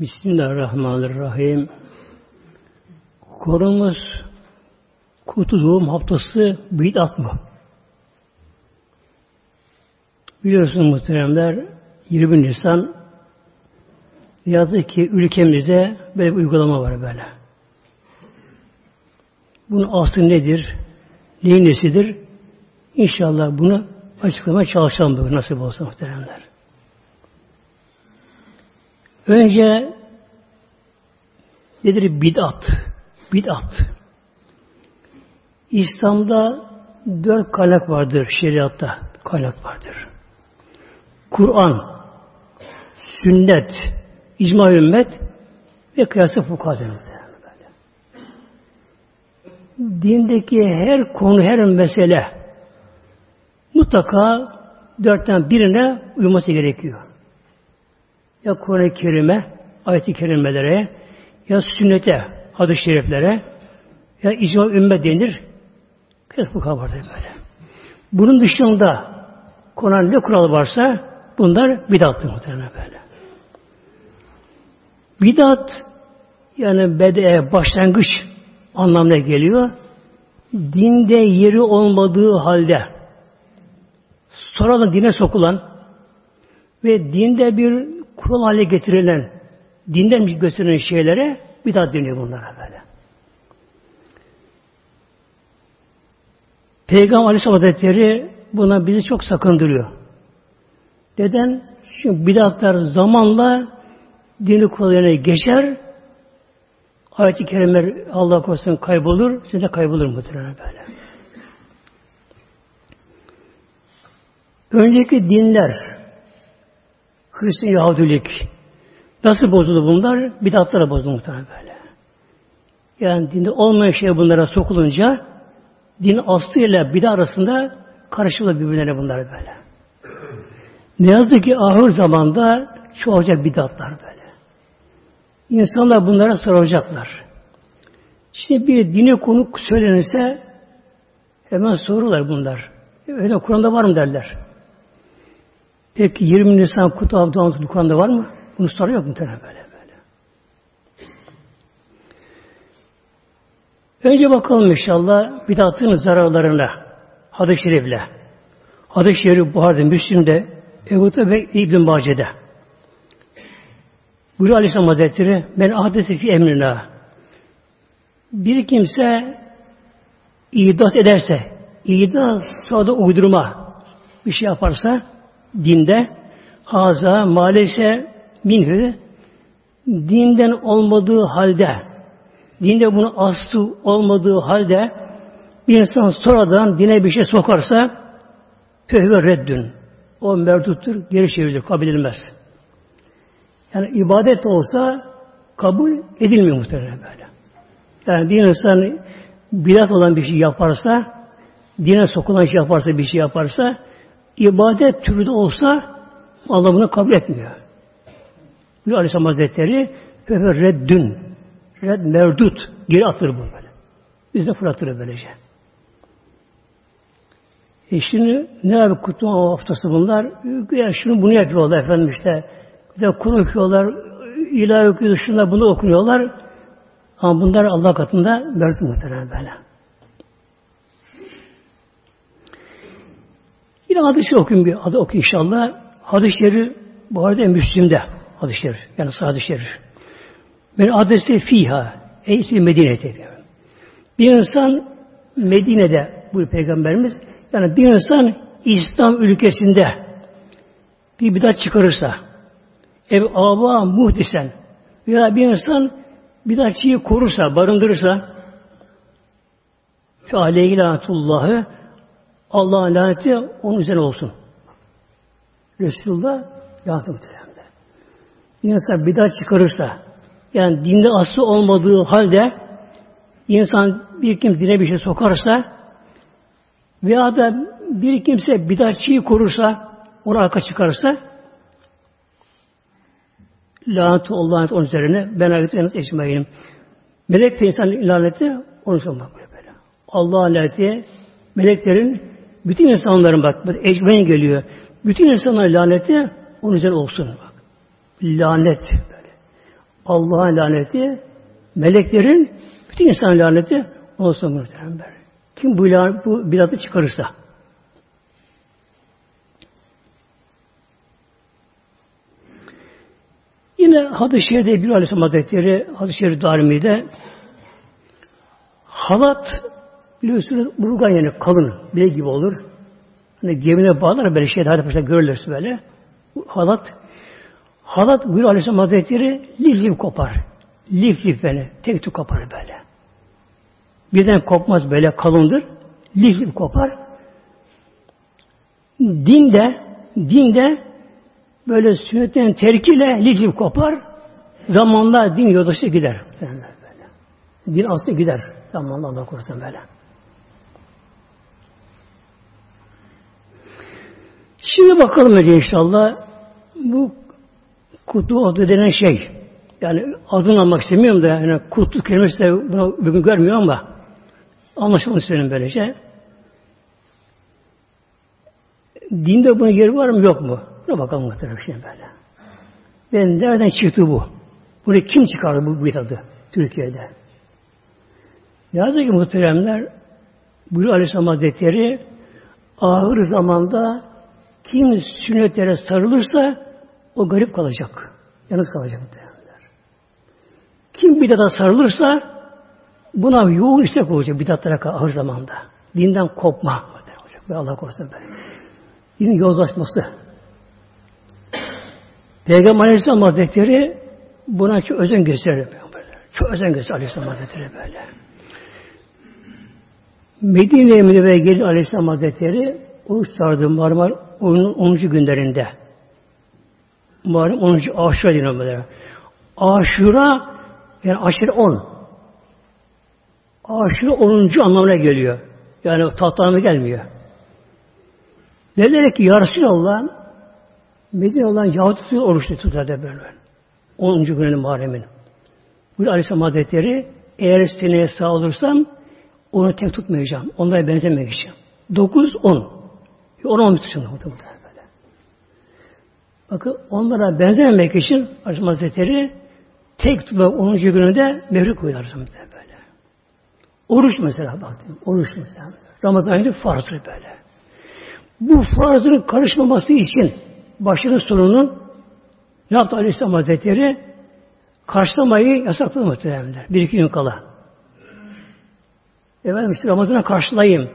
Bismillahirrahmanirrahim. Konumuz Kutu Doğum Haftası bid'at mı? Biliyorsunuz muhteremler 20 Nisan yazık ki ülkemizde böyle bir uygulama var böyle. Bunun aslı nedir? Neyin nesidir? İnşallah bunu açıklamaya çalışalım bugün nasip olsa muhteremler. Önce nedir bid'at? Bid'at. İslam'da dört kaynak vardır şeriatta. Kaynak vardır. Kur'an, sünnet, icma ümmet ve kıyası fukaha Dindeki her konu, her mesele mutlaka dörtten birine uyması gerekiyor ya Kur'an-ı Kerim'e, ayet-i kerimelere, ya sünnete, hadis-i şeriflere, ya icma ümmet denir. Kıyas bu kadar böyle. Bunun dışında Kur'an ne kural varsa bunlar bidattır muhtemelen böyle. Bidat yani bede başlangıç anlamına geliyor. Dinde yeri olmadığı halde sonradan dine sokulan ve dinde bir kural hale getirilen, dinden gösterilen şeylere bidat deniyor bunlara böyle. Peygamber Aleyhisselam Hazretleri buna bizi çok sakındırıyor. Neden? Çünkü bidatlar zamanla dini kurallarına geçer, ayet-i kerimeler Allah korusun kaybolur, siz de kaybolur muhtemelen böyle. Önceki dinler, Hristiyan Yahudilik. Nasıl bozuldu bunlar? Bidatlara bozuldu muhtemelen böyle. Yani dinde olmayan şey bunlara sokulunca din aslı ile bidat arasında karışılır birbirlerine bunlar böyle. Ne yazık ki ahir zamanda çoğalacak bidatlar böyle. İnsanlar bunlara soracaklar. Şimdi bir dine konu söylenirse hemen sorular bunlar. Öyle Kur'an'da var mı derler. Peki 20 Nisan Kutu Abdülhamid Kur'an'da var mı? Bunu soruyor mu böyle böyle. Önce bakalım inşallah bidatın zararlarına. Hadis-i Şerif'le. Hadis-i Şerif Buhar'da, Müslim'de, Ebu'da ve İbn Mace'de. Buyuruyor Aleyhisselam Hazretleri, ben hadisi fi emrina. Bir kimse idas ederse, idas sonra uydurma bir şey yaparsa, dinde haza maalesef minhü dinden olmadığı halde dinde bunu aslı olmadığı halde bir insan sonradan dine bir şey sokarsa fehve reddün. O merduttur, geri çevirilir, kabul edilmez. Yani ibadet olsa kabul edilmiyor muhtemelen böyle. Yani bir insan bidat olan bir şey yaparsa, dine sokulan şey yaparsa, bir şey yaparsa, ibadet türü de olsa Allah bunu kabul etmiyor. Bu Aleyhisselam Hazretleri reddün red merdut geri atır bu böyle. Biz de fırlatır böylece. E şimdi ne abi kutlama haftası bunlar? Ya şunu bunu yapıyorlar efendim işte. Bir de Kur'an okuyorlar, ilahi okuyorlar, şunlar bunu okuyorlar. Ama bunlar Allah katında merdut muhtemelen böyle. Yine hadisi okuyun bir adı okuyun inşallah. Hadis-i şerif bu arada Müslim'de hadis-i şerif. Yani hadis-i. Ben adresi fiha. Eyti Medine'de. Bir insan Medine'de bu peygamberimiz yani bir insan İslam ülkesinde bir bidat çıkarırsa ev aba muhtisen veya bir insan bidatçıyı korursa, barındırırsa fe aleyhi lanatullahı Allah'ın laneti onun üzerine olsun. Resulullah laneti muhtemelen. İnsan bidat çıkarırsa, yani dinde aslı olmadığı halde insan bir kim dine bir şey sokarsa veya da bir kimse bidatçıyı korursa, onu arka çıkarırsa lanet Allah'ın onun üzerine ben ayet ecmaînim. Melek de insan laneti onun üzerine böyle. Allah laneti meleklerin bütün insanların bak, ecmen geliyor. Bütün insanların laneti onun üzerine olsun bak. Lanet böyle. Allah'ın laneti, meleklerin, bütün insan laneti olsun muhtemelen. Kim bu, bu bidatı çıkarırsa. Yine hadis-i şerifte bir Aleyhisselam Hazretleri hadis-i şerif darimi'de halat biliyorsunuz burgan yani kalın bile gibi olur. Hani gemine bağlar böyle şeyler hadi paşa görülürse böyle. Halat halat buyuruyor Aleyhisselam Hazretleri lif lif kopar. Lif lif böyle. Tek tek kopar böyle. Birden kopmaz böyle kalındır. Lif lif kopar. Dinde dinde böyle sünnetten terkiyle lif lif kopar. Zamanla din yoldaşı gider. Din aslı gider. Zamanla Allah korusun böyle. Şimdi bakalım önce inşallah bu kutu adı denen şey. Yani adını almak istemiyorum da yani kutu kelimesi de bunu bugün görmüyor ama anlaşılmak istiyorum böylece. Dinde bunun yeri var mı yok mu? Buna bakalım muhtemelen şimdi böyle. Ben nereden çıktı bu? Bunu kim çıkardı bu bidatı Türkiye'de? Yazık ki muhteremler buyuruyor Aleyhisselam Hazretleri ağır zamanda kim sünnetlere sarılırsa o garip kalacak. Yalnız kalacak muhteremler. Kim bidata sarılırsa buna yoğun istek olacak bidatlara ağır zamanda. Dinden kopma. Ve Allah korusun böyle. Dinin yozlaşması. Peygamber Aleyhisselam Hazretleri buna çok özen gösterir. Çok özen gösterir Aleyhisselam Hazretleri böyle. Medine'ye Münevve'ye gelir Aleyhisselam Hazretleri oruç tutardı Marmar 10. günlerinde. Muharrem 10. Aşura deniyor. Aşura yani aşırı 10. Aşura 10. anlamına geliyor. Yani tahtamı gelmiyor. Dediler ki Ya Resulallah Medine olan Yahudi oruç tutardı böyle. 10. gününün Muharrem'in. Bu Aleyhisselam Hazretleri eğer seneye sağ olursam onu tek tutmayacağım. Onlara benzemek için. 9, 10. 10 10 tutuşun muhtemelen böyle. Bakın onlara benzememek için Aleyhisselam Hazretleri tek tutma 10. gününde mevri koyuyor böyle. Oruç mesela baktım. Oruç mesela. Ramazan ayında farzı böyle. Bu farzın karışmaması için başının sonunu ne yaptı Aleyhisselam Hazretleri? Karşılamayı yasakladı muhtemelenler. Bir iki gün kala. Efendim işte Ramazan'a karşılayayım.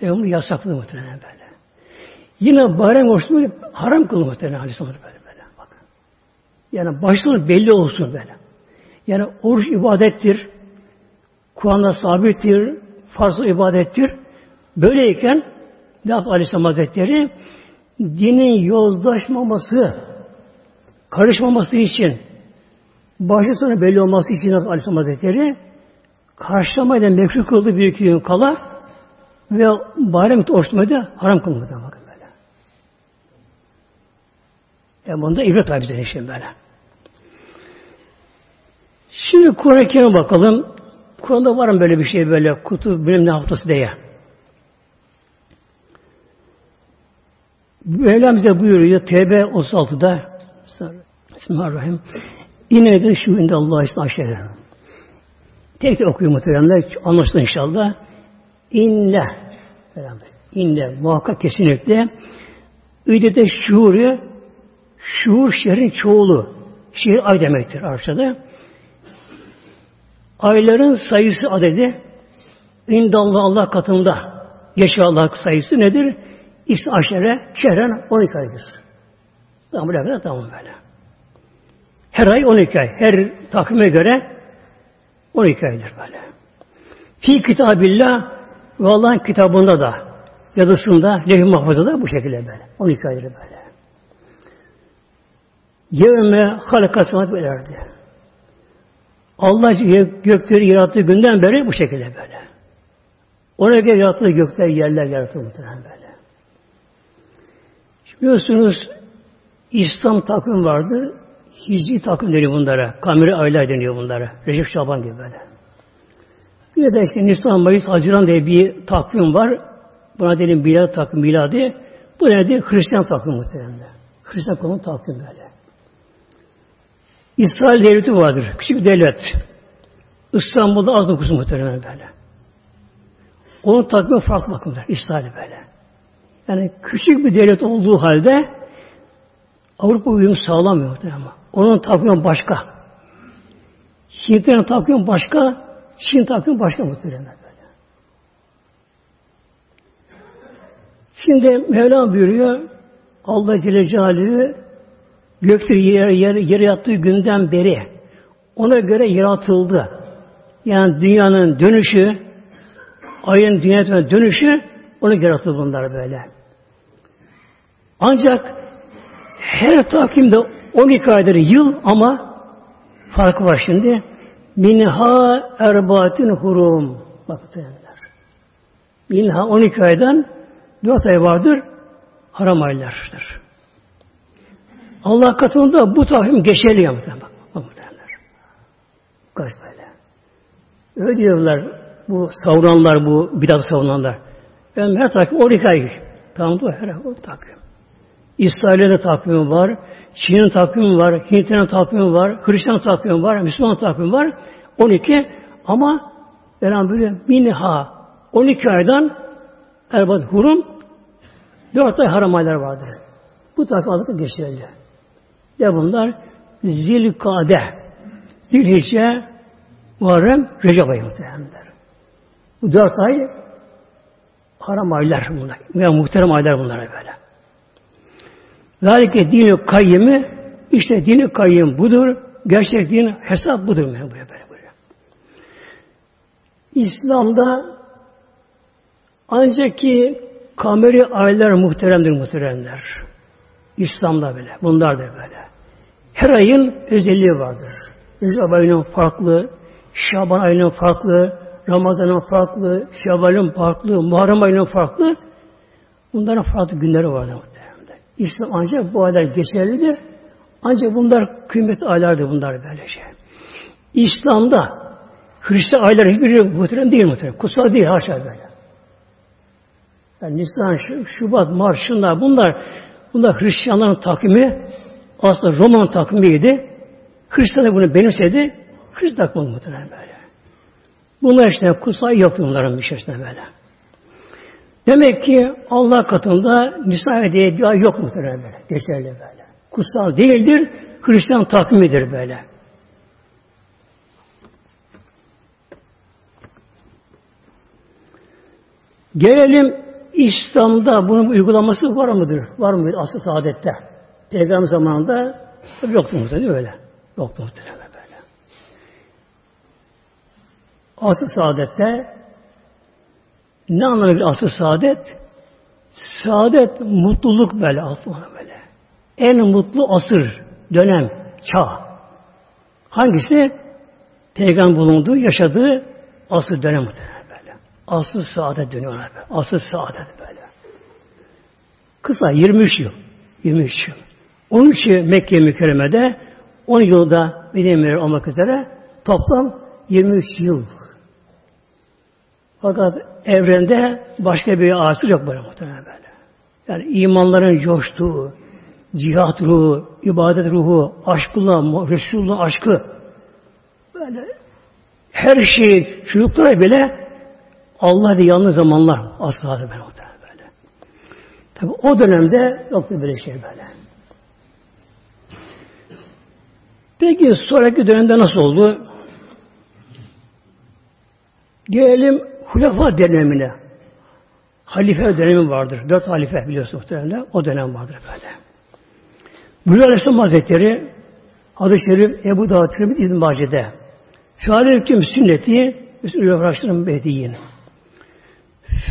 Peygamber yasakladı muhtemelen böyle. Yine bayram oruçunu haram kıldı muhtemelen Aleyhisselam böyle böyle. Bakın. Yani başlığınız belli olsun böyle. Yani oruç ibadettir. Kur'an'da sabittir. Fazla ibadettir. Böyleyken ne yaptı Aleyhisselam Hazretleri? Dinin yozlaşmaması, karışmaması için, başı sonra belli olması için Aleyhisselam Hazretleri karşılamayla mekruh kıldı bir iki gün kala ve bayram oruçlamayı da haram kılmadı. Bakın Yani bunda ibret var bize işte böyle. Şimdi Kur'an-ı Kerim'e bakalım. Kur'an'da var mı böyle bir şey böyle kutu bilim ne haftası diye. Mevlam bize buyuruyor TB 36'da Bismillahirrahmanirrahim. İnne de şu inde Allah ismi aşere. Tek tek okuyor muhteremler. Anlaşıldı inşallah. İnne. İnne. Muhakkak kesinlikle. Üdete şuuru şuur şehrin çoğulu. Şehir ay demektir Arapçada. Ayların sayısı adedi indallah Allah katında geçiyor Allah sayısı nedir? İşte aşere şehren 12 aydır. Tamam böyle tamam böyle. Her ay 12 ay. Her takvime göre 12 aydır böyle. Fi kitabillah ve Allah'ın kitabında da yazısında, lehim mahfuzda da bu şekilde böyle. 12 aydır böyle. Yevme halakat sanat belerdi. Allah gökleri yarattığı günden beri bu şekilde böyle. Ona göre yarattığı gökler, yerler yaratıldı muhtemelen böyle. Şimdi biliyorsunuz İslam takvim vardı. Hicri takvim deniyor bunlara. Kameri aylar deniyor bunlara. Recep Şaban gibi böyle. Bir de işte Nisan, Mayıs, Haziran diye bir takvim var. Buna dedim milad takvim, miladi. Bu nedir? Hristiyan takvim muhtemelen. Hristiyan konu takvim böyle. İsrail devleti vardır. Küçük bir devlet. İstanbul'da az nüfusu muhtemelen böyle. Onun takvimi farklı bakımlar. İsrail böyle. Yani küçük bir devlet olduğu halde Avrupa uyum sağlamıyor muhtemelen. Onun takvimi başka. Hintlerin takvimi başka, Çin takvimi başka muhtemelen böyle. Şimdi Mevlam buyuruyor Allah Celle Celaluhu gökleri yer, yer, yere yattığı günden beri ona göre yaratıldı. Yani dünyanın dönüşü, ayın dünyaya dönüşü ona göre yaratıldı bunlar böyle. Ancak her takvimde 12 aydır yıl ama farkı var şimdi. Minha erbatin hurum. Bak Minha 12 aydan 4 ay vardır. Haram aylardır. Allah katında bu takvim geçerli ya. Bak, bak muhtemelen. Garip böyle. Öyle diyorlar bu savuranlar, bu bidat savunanlar. Ben her takvim 12 ay. Tamam da her o takvim. İsrail'in de takvimi var, Çin'in takvimi var, Hint'in takvimi var, Hristiyan takvimi var, Müslüman takvimi var. 12 ama böyle minha 12 aydan erbat hurum 4 ay haram aylar vardır. Bu takvim adı geçerli. De bunlar Zilkade, Zilhicce, Muharrem, Recep ayı muhtemelenler. Bu dört ay haram aylar bunlar. Yani muhterem aylar bunlar böyle. Zalike dini kayyimi işte dini kayyim budur. Gerçek din hesap budur. Böyle, böyle, böyle. İslam'da ancak ki kameri aylar muhteremdir muhteremler. İslam'da böyle. Bunlar da böyle. Her ayın özelliği vardır. Recep ayının farklı, Şaban ayının farklı, Ramazan'ın farklı, Şevval'in farklı, Muharrem ayının farklı. Bunların farklı günleri vardır. İslam ancak bu aylar geçerlidir. Ancak bunlar kıymetli aylardır bunlar böylece. İslam'da Hristiyan ayları hiçbiri muhterem değil muhterem. Kutsal değil haşa böyle. Yani Nisan, Şubat, Mart, şunlar bunlar bunlar Hristiyanların takvimi aslında Roman takvimiydi. Hristiyan bunu benimsedi. Hristiyan takvimi muhterem böyle. Bunlar işte kutsal yaptı bunların içerisinde böyle. Demek ki Allah katında Nisa diye bir ay yok muhtemelen böyle. Geçerli böyle. Kutsal değildir. Hristiyan takvimidir böyle. Gelelim İslam'da bunun uygulaması var mıdır? Var mıdır asıl saadette? Peygamber zamanında yoktu muhtemelen öyle. Yoktu muhtemelen böyle. Asıl saadette ne anlamı bir asıl saadet? Saadet mutluluk böyle aslında böyle. En mutlu asır, dönem, çağ. Hangisi? Peygamber bulunduğu, yaşadığı asıl dönem böyle. Asıl saadet dönüyor böyle. Asıl saadet böyle. Kısa 23 yıl. 23 yıl. 13 yıl Mekke mükerremede 10 yılda Medine'ye olmak üzere toplam 23 yıl fakat evrende başka bir asır yok böyle muhtemelen böyle. Yani imanların coştuğu, cihat ruhu, ibadet ruhu, aşkla, Resulullah aşkı böyle her şey çocuklara bile Allah ve yalnız zamanlar asla böyle muhtemelen böyle. Tabi o dönemde yoktu böyle şey böyle. Peki sonraki dönemde nasıl oldu? Gelelim Hulefa dönemine. Halife dönemi vardır. Dört halife biliyorsunuz muhtemelen. O dönem vardır böyle. Buyuruyor Aleyhisselam Hazretleri adı şerif Ebu Dağ Tirmidhi İbn Mace'de. Feale hüküm sünneti Üstüne uğraştırın bediyin.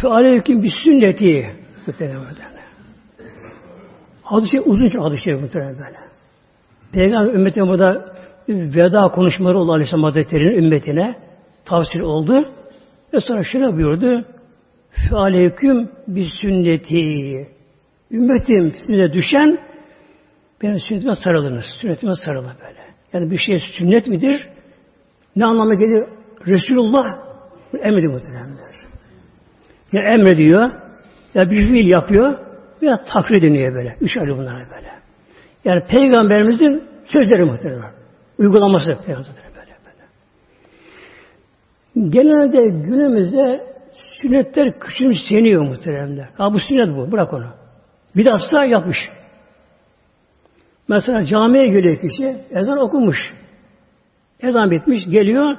Feale hüküm bir sünneti muhtemelen. Adı şey uzun çok adı şerif muhtemelen böyle. Peygamber ümmetine burada veda konuşmaları oldu Aleyhisselam Hazretleri'nin ümmetine tavsiye oldu. Ve sonra şöyle buyurdu. Aleyküm bir sünneti. Ümmetim size düşen benim sünnetime sarılınız. Sünnetime sarılın böyle. Yani bir şey sünnet midir? Ne anlamı gelir? Resulullah emredi muhtemelenler. Ya emrediyor, ya bir fiil yapıyor, ya takrir ediliyor böyle. Üç ayrı bunlar böyle. Yani Peygamberimizin sözleri muhtemelen. uygulaması Peygamber böyle, böyle. Genelde günümüzde sünnetler küçümseniyor muhteremler. Ha bu sünnet bu. Bırak onu. Bir de asla yapmış. Mesela camiye geliyor kişi, ezan okumuş. Ezan bitmiş, geliyor.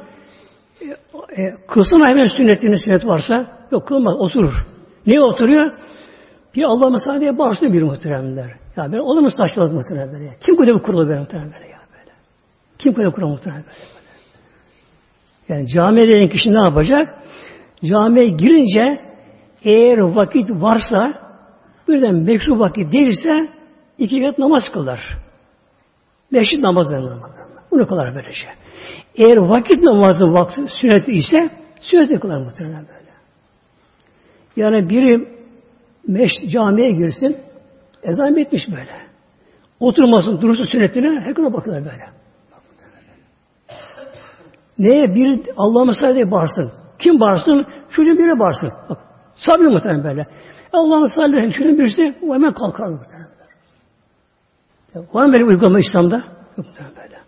E, e, kılsın hemen sünnetinin sünnet varsa, yok kılmaz, oturur. Niye oturuyor? Bir Allah mesela diye bağırsın bir muhteremler. Ya ben olur mu saçmalık muhteremler ya? Kim koydu bu kurulu böyle muhteremler ya böyle? Kim koydu kurulu muhteremler böyle? Yani camiye gelen kişi ne yapacak? Camiye girince eğer vakit varsa birden mekruh vakit değilse iki kat namaz kılar. Namazı namaz. Bunu kılar böylece. Eğer vakit namazı vakti sünnet ise sünnet kılar muhtemelen böyle. Yani biri meş camiye girsin ezan bitmiş böyle. Oturmasın, durursun sünnetine hekime bakıyorlar böyle. Neye? Bir Allah'a sadece bağırsın. Kim bağırsın? Şunun biri bağırsın. Bak, sabır muhtemelen böyle. Allah'ın sallallahu şunun birisi o hemen kalkar muhtemelen. Var mı böyle uygulama İslam'da? Yok muhtemelen böyle.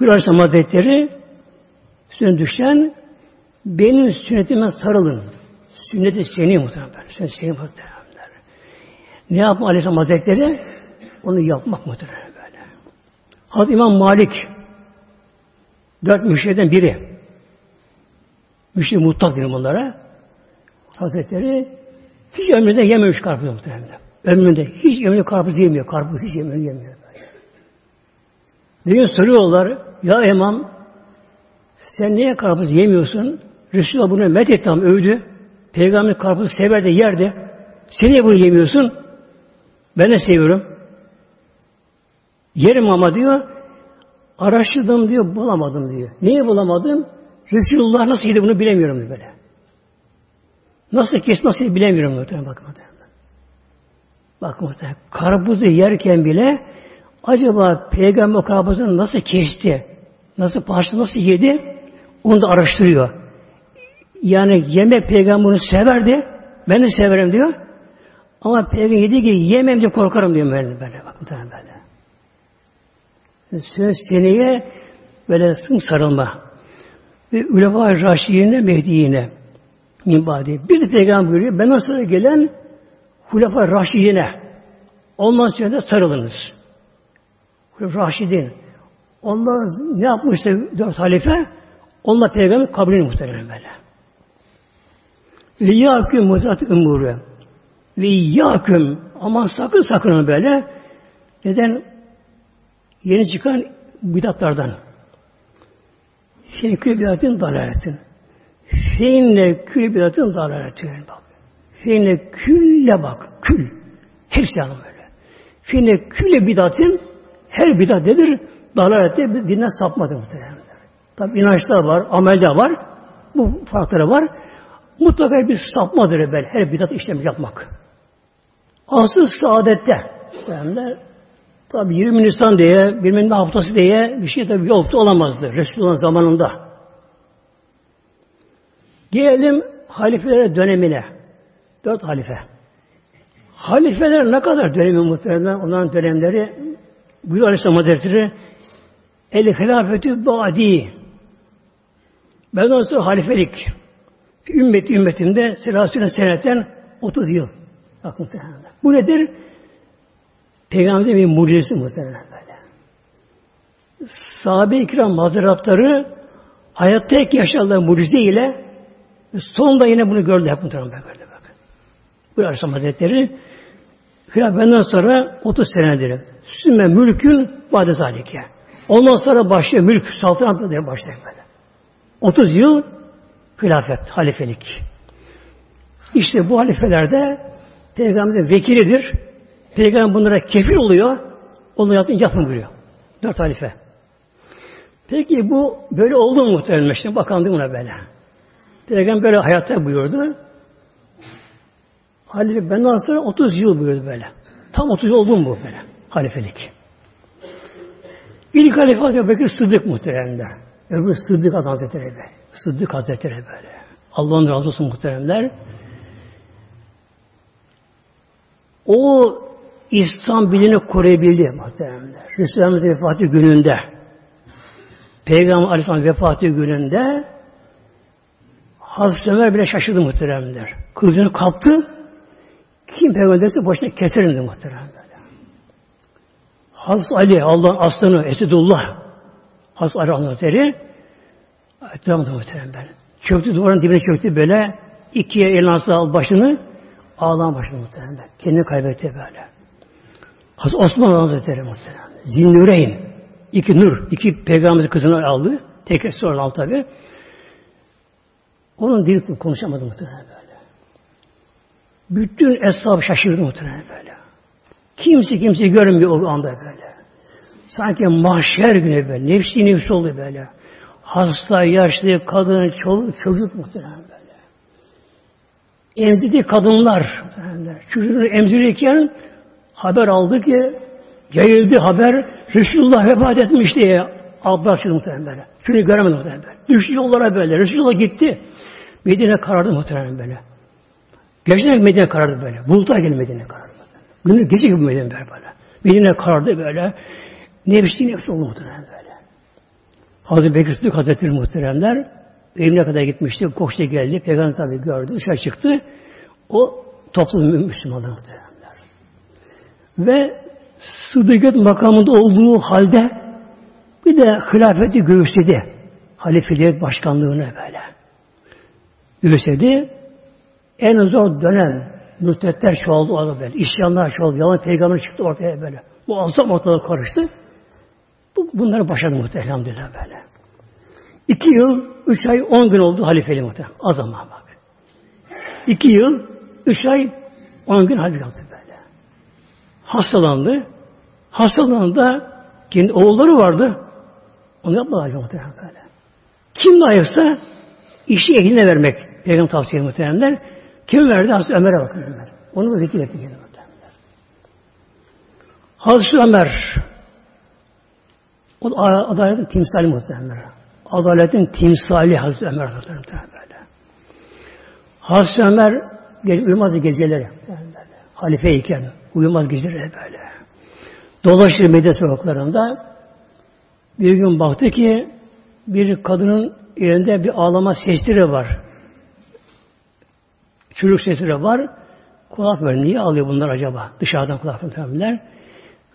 Buyur Aleyhisselam Hazretleri üstüne düşen benim sünnetime sarılın. Sünneti seni muhtemelen böyle. Sünnet seni muhtemelen. Ne yapma Aleyhisselam Hazretleri? Onu yapmak muhtemelen böyle. Hazreti İmam Malik dört müşriden biri. Müşri mutlak diyor bunlara. Hazretleri hiç ömründe yememiş karpuz muhtemelen. Ömründe hiç ömründe karpuz yemiyor. Karpuz hiç yemiyor. yemiyor. Bir gün soruyorlar, ya imam sen niye karpuz yemiyorsun? Resulullah bunu met etti övdü. Peygamber karpuzu sever de yerdi. Sen niye bunu yemiyorsun? Ben de seviyorum. Yerim ama diyor, araştırdım diyor, bulamadım diyor. Niye bulamadım? Resulullah nasıl yedi bunu bilemiyorum diyor böyle. Nasıl kes, nasıl yedi bilemiyorum muhtemelen. Bak muhtemelen. Karpuzu yerken bile acaba peygamber karpuzunu nasıl kesti? Nasıl parça nasıl yedi? Onu da araştırıyor. Yani yemek peygamberini severdi. Ben de severim diyor. Ama peygamber yediği gibi yemem diye korkarım diyor böyle. böyle bak muhtemelen böyle. Söz seneye böyle sarılma. Ve ulema raşiyine mehdiyine minbadi. Bir de peygamber buyuruyor. Ben sonra gelen Hulefa Raşidine. Ondan sonra da sarılınız. Raşidin. Onlar ne yapmışsa dört halife? Onlar peygamber kabrini muhtemelen böyle. Yâküm mutat umuru. Ve yâküm aman sakın sakın böyle. Neden? Yeni çıkan bidatlardan. Şeyin kül bidatın dalaletin. Feinle kül bidatın dalaletin. Bak. Feinle külle bak. Kül. Hepsi yanım böyle. Feinle külle bidatın her bidat nedir? Dalalette dinden sapmadır muhtemelen. Tabi inançta var, amelde var. Bu farkları var. Mutlaka bir sapmadır evvel. Her bidat işlemi yapmak. Asıl saadette. Yani tabi 20 Nisan diye, bilmem ne haftası diye bir şey tabi yoktu olamazdı. Resulullah zamanında. Gelelim halifelere dönemine. Dört halife. Halifeler ne kadar dönemi muhtemelen onların dönemleri buyuruyor Aleyhisselam Hazretleri El hilafetü ba'di Benden sonra halifelik ümmet ümmetinde selasüne senetten 30 yıl. Bakın Bu nedir? Peygamberimizin bir mucizesi muhtemelen böyle. Sahabe-i kiram hazırapları hayatta ilk yaşadığı mucize ile sonunda yine bunu gördü hep muhtemelen böyle bak. Bu Aleyhisselam Hazretleri benden sonra 30 senedir. Sümme mülkün vade zalike. Ondan sonra başlıyor mülk, saltanat diye başlıyor böyle. 30 yıl hilafet, halifelik. İşte bu halifelerde Peygamberimizin vekilidir. Peygamber bunlara kefil oluyor. Onu yapın, yapın buyuruyor. Dört halife. Peki bu böyle oldu mu muhtemelen? Şimdi bakandı buna böyle. Peygamber böyle hayatta buyurdu. Halife benden sonra 30 yıl buyurdu böyle. Tam 30 yıl oldu mu böyle? Halifelik. İlk halife Hazreti Bekir Sıddık muhteremler. Öbür Sıddık Hazretleri böyle. Sıddık Hazretleri böyle. Allah'ın razı olsun muhteremler. O İslam bilini koruyabildi muhteremler. Resulullah vefatı gününde Peygamber Aleyhisselam vefatı gününde Hazreti Ömer bile şaşırdı muhteremler. Kılıcını kaptı. Kim peygamber derse başına keserim muhteremler. Hazreti Ali, Allah'ın aslanı, Esedullah, Hazreti Ali Hazretleri etrafında muhteremler. Çöktü, duvarın dibine çöktü böyle. ikiye elini asla başını ağlam başını muhteremler. Kendini kaybetti böyle. Hazreti Osman Hazretleri muhteremler. Zinnüreyn. İki nur, iki peygamberin kızını aldı. Tek sonra al tabi. Onun dili konuşamadı muhtemelen böyle. Bütün eshab şaşırdı muhtemelen böyle. Kimse kimse görmüyor o anda böyle. Sanki mahşer günü böyle. Nefsi nefsi oldu böyle. Hasta, yaşlı, kadın, çoluk, çocuk muhtemelen böyle. Emzirdiği kadınlar çocuğunu emzirirken haber aldı ki yayıldı haber Resulullah vefat etmiş diye abla açıldı muhtemelen böyle. Şunu göremedi muhtemelen böyle. Düştü yollara böyle. Resulullah gitti. Medine karardı muhtemelen böyle. Geceden Medine karardı böyle. Bulutlar geldi Medine karardı. Günü gece gibi Medine böyle. Medine karardı böyle. Nefsi nefsi oldu muhtemelen böyle. Hazreti Bekir Sıddık Hazretleri muhteremler evine kadar gitmişti. Koştu geldi. Peygamber tabi gördü. Dışarı çıktı. O toplum Müslümanlar muhteremler. Ve Sıddık'ın makamında olduğu halde bir de hilafeti göğüsledi. Halifeliğe başkanlığını böyle. Göğüsledi. En zor dönem mürtetler çoğaldı orada böyle. İsyanlar çoğaldı. Yalan peygamber çıktı ortaya böyle. Muazzam ortalık karıştı. Bu, bunları başardı muhtemelen elhamdülillah böyle. İki yıl, üç ay, on gün oldu halifeli muhtemelen. Az ama bak. İki yıl, üç ay, on gün halife yaptı böyle. Hastalandı. Hastalandığında kendi oğulları vardı. Onu yapmadılar muhtemelen böyle. Kim layıksa işi eline vermek. Peygamber tavsiye muhtemelenler. Kim verdi? Hazreti Ömer'e bakın Ömer. Onu da vekil etti kendine muhtemelenler. Hazreti Ömer o da adaletin timsali muhtemelen. Adaletin timsali Hazreti Ömer muhtemelen böyle. Hazreti Ömer uyumaz geceleri. Halifeyken uyumaz geceleri böyle. Dolaşır Medine sokaklarında bir gün baktı ki bir kadının elinde bir ağlama sesleri var. Çocuk sesleri var. Kulak ver. Niye ağlıyor bunlar acaba? Dışarıdan kulak ver.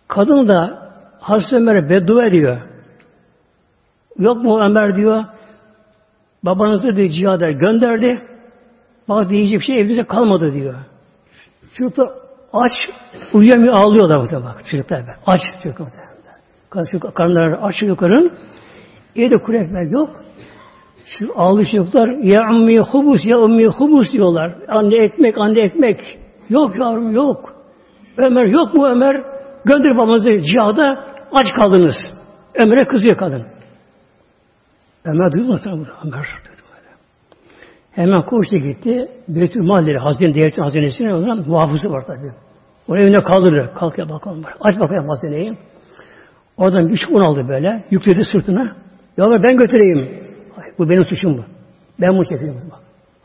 Kadın da Hazreti Ömer'e beddua ediyor. Yok mu Ömer diyor. Babanızı diyor cihada gönderdi. Bak diyecek şey evinize kalmadı diyor. Çocuklar aç, uyuyamıyor, ağlıyorlar burada bak. Çocuklar be. Aç çocuklar. Karnları aç çocukların. Evde kuru ekmek yok. Şu ağlı çocuklar ya ummi hubus ya ummi hubus diyorlar. Anne ekmek, anne ekmek. Yok yavrum yok. Ömer yok mu Ömer? Gönder babanızı cihada aç kaldınız. Ömer'e kızıyor kadın. Ömer duydu mu Ömer dedi böyle. Hemen koştu gitti. Beytül Malleri Hazine Devletin Hazinesine olan muhafızı var tabi. Onun evine kaldırır. Kalk ya bakalım. Aç bakayım hazineyi. Oradan bir çubuğunu aldı böyle. Yükledi sırtına. Ya ben götüreyim. Ay, bu benim suçum bu. Ben bunu çekeyim. Bak.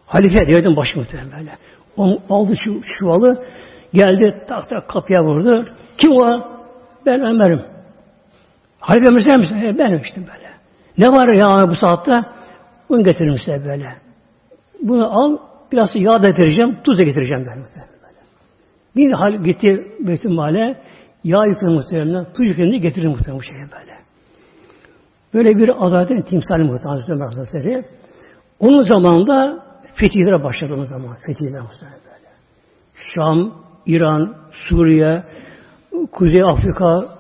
Halife devletin başı muhtemelen böyle. O aldı şu çuvalı. Geldi tak tak kapıya vurdu. Kim o? Ben Ömer'im. Halife Ömer sen misin? E, benim işte böyle. Ne var ya bu saatte? Bunu getirmişler böyle. Bunu al, biraz yağ da getireceğim, tuz da getireceğim ben muhtemelen. Yine hal gitti Beytül Male, yağ yüklendi muhtemelen, tuz yüklendi getirir muhtemelen bu şeye böyle. Böyle bir adaletin timsali muhtemelen Hazretleri. Onun zamanında fetihlere başladı o zaman. Fetihler muhtemelen böyle. Şam, İran, Suriye, Kuzey Afrika,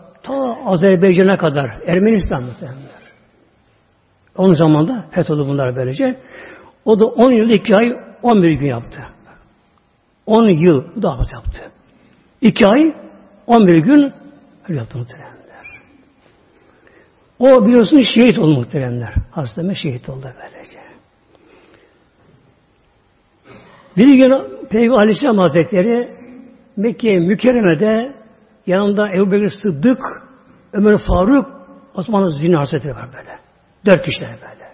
Azerbaycan'a kadar, Ermenistan muhtemelen. Onun zamanında fetholdu bunlar böylece. O da 10 yıl 2 ay 11 gün yaptı. 10 yıl bu da yaptı. 2 ay 11 gün yaptı muhteremler. O biliyorsunuz şehit oldu muhteremler. Hastame şehit oldu böylece. Bir gün Peygamber Aleyhisselam Hazretleri Mekke mükerremede yanında Ebu Bekir Sıddık, Ömer Faruk, Osman Zine Hazretleri var böyle. Dört kişiler böyle.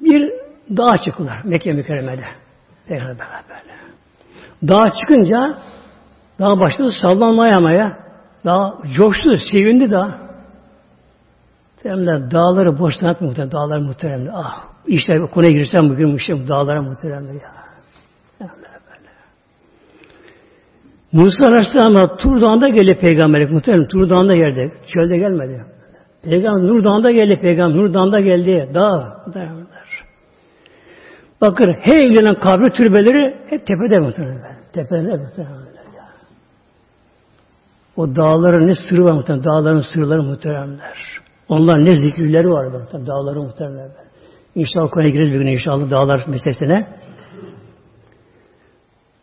Bir dağa çıktılar Mekke mükerremede. Peygamber böyle. Dağa çıkınca Daha başladı sallanmaya ama ya. Daha coştu, sevindi daha. Muhteremler dağları boş sanat muhterem, dağlar muhteremler. Ah, işte konuya girsem bugün işte dağlara muhteremler ya. Musa Aleyhisselam'a Tur Dağı'nda geldi peygamberlik muhterem. Tur Dağı'nda geldi. Çölde gelmedi. Peygamber Nur Dağı'nda geldi peygamber. Nur Dağı'nda geldi. Dağ. Bakın her evlenen kabri türbeleri hep tepede muhtemelen. Tepede muhtemelen. O dağların ne sırrı var muhtemelen. Dağların sırları muhteremler. Onlar ne zikirleri var muhtemelen. Dağların muhteremler. İnşallah konuya gireriz bir gün inşallah dağlar meselesine.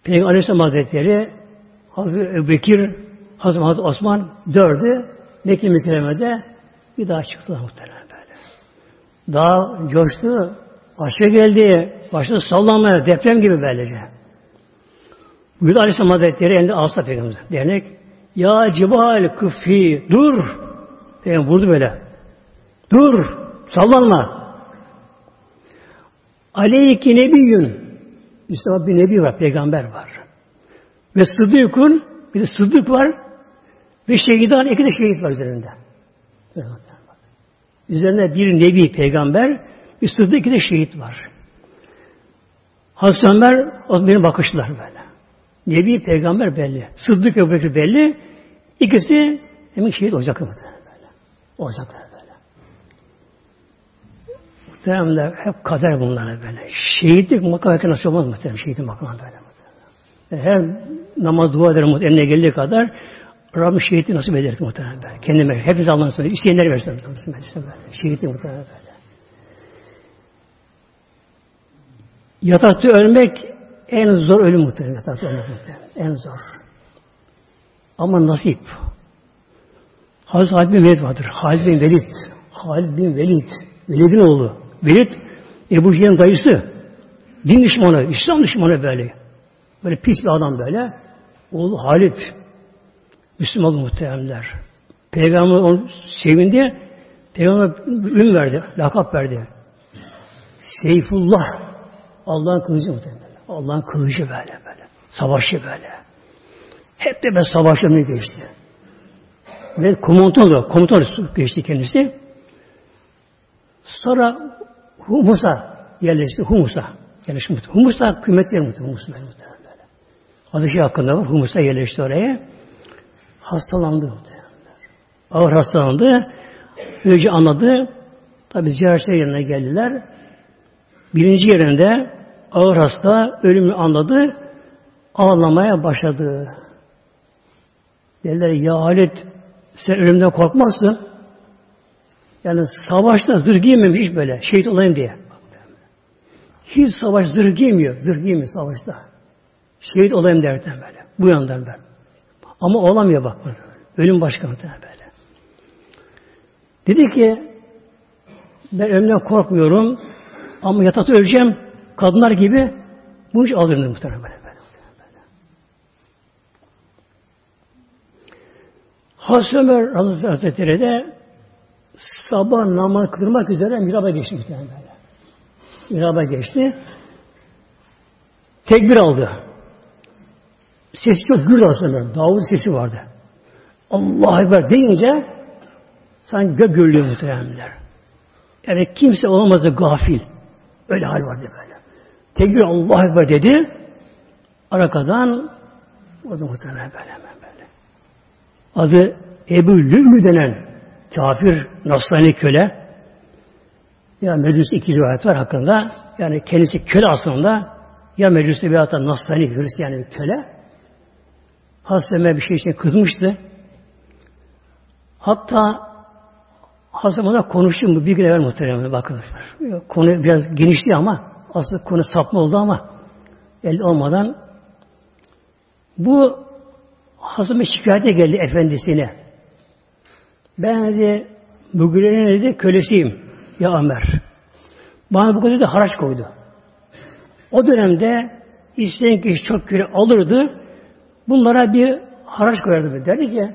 Peygamber Aleyhisselam Hazretleri Hazreti Bekir, Hazreti, Hazreti Osman dördü Mekke mükerremede bir daha çıktılar muhtemelen böyle. Daha coştu, başka geldi, başladı sallanmaya, deprem gibi böylece. Buyurdu Aleyhisselam Hazretleri elinde asla peygamber dernek. Ya cibal kıfi, dur. Peygamber vurdu böyle. Dur, sallanma. Aleyki nebiyyün. Üstelik bir nebi var, peygamber var. Ve sıddıkun, bir de sıddık var. Ve şehidan, iki de şehit var üzerinde. Üzerinde bir nebi, peygamber, bir sıddık, iki de şehit var. Hazreti Ömer, benim bakışlar böyle. Nebi, peygamber belli. Sıddık ve Bekir belli. İkisi emin şehit olacak muhtemelen böyle. Olacaklar böyle. Muhtemelen hep kader bunlar böyle. Şehitlik makamı nasıl olmaz muhtemelen. Şehitlik makamı böyle Her namaz dua ederim eline geldiği kadar Rabbim şehitliği nasip eder muhtemelen böyle. Kendime, hepiniz Allah'ın söylüyor. İsteyenleri versin. Şehitliği muhtemelen böyle. Yatakta ölmek en zor ölüm muhtemelen. Yatakta ölmek muhtemelen. En zor. Ama nasip. Hazreti Halid bin Velid vardır. Halid bin Velid. Halid bin Velid. Velid'in oğlu. Velid Ebu Cehil'in dayısı. Din düşmanı, İslam düşmanı böyle. Böyle pis bir adam böyle. Oğlu Halid. Müslüman muhteremler. Peygamber onu sevindi. Peygamber ün verdi, lakap verdi. Seyfullah. Allah'ın kılıcı muhtemelen. Allah'ın kılıcı böyle böyle. Savaşçı böyle. Hep de ben savaşlarını geçti. Ve komutan da, komutan geçti kendisi. Sonra Humus'a yerleşti. Humus'a yerleşti. Humus'a kıymetli yer muhtemelen. Humus böyle. Adı hakkında var. Humus'a yerleşti oraya. Hastalandı. Ağır hastalandı. Önce anladı. Tabi ziyaretçiler yerine geldiler. Birinci yerinde ağır hasta ölümü anladı. Ağlamaya başladı. Dediler ya Halit sen ölümden korkmazsın. Yani savaşta zırh giymemiş hiç böyle. Şehit olayım diye. Hiç savaş zırh giymiyor. Zırh giymiyor savaşta. Şehit olayım derken böyle. Bu yandan ben. Ama olamıyor bak. Ölüm başka böyle. Dedi ki ben ölümden korkmuyorum ama yatakta öleceğim. Kadınlar gibi bunu hiç alırım muhtemelen böyle. Hazreti Ömer Hazretleri de sabah namaz kılmak üzere miraba geçti muhtemelen böyle. Miraba geçti. Tekbir aldı. Sesi çok gür aslında. Davud sesi vardı. Allah Ekber deyince sanki gök gürlüyor muhtemelenler. Yani kimse olamazdı gafil. Öyle hal vardı böyle. Tekbir Allah Ekber dedi. Arkadan o da muhtemelen böyle böyle. Adı Ebu Lülmü denen kafir Nasrani köle. Ya Meclis iki rivayet var hakkında. Yani kendisi köle aslında. Ya Meclis'te bir hatta Nasrani Hristiyan bir köle. Hazreti bir şey için kızmıştı. Hatta Hazreti Ömer'le konuştum bu bir gün evvel muhtemelen bakın. Konu biraz genişti ama aslında konu sapma oldu ama elde olmadan bu Hazreti şikayete geldi efendisine. Ben dedi bugüne dedi kölesiyim ya Ömer. Bana bu kadar da haraç koydu. O dönemde isteyen kişi çok köle alırdı. Bunlara bir haraç koyardı. Derdi ki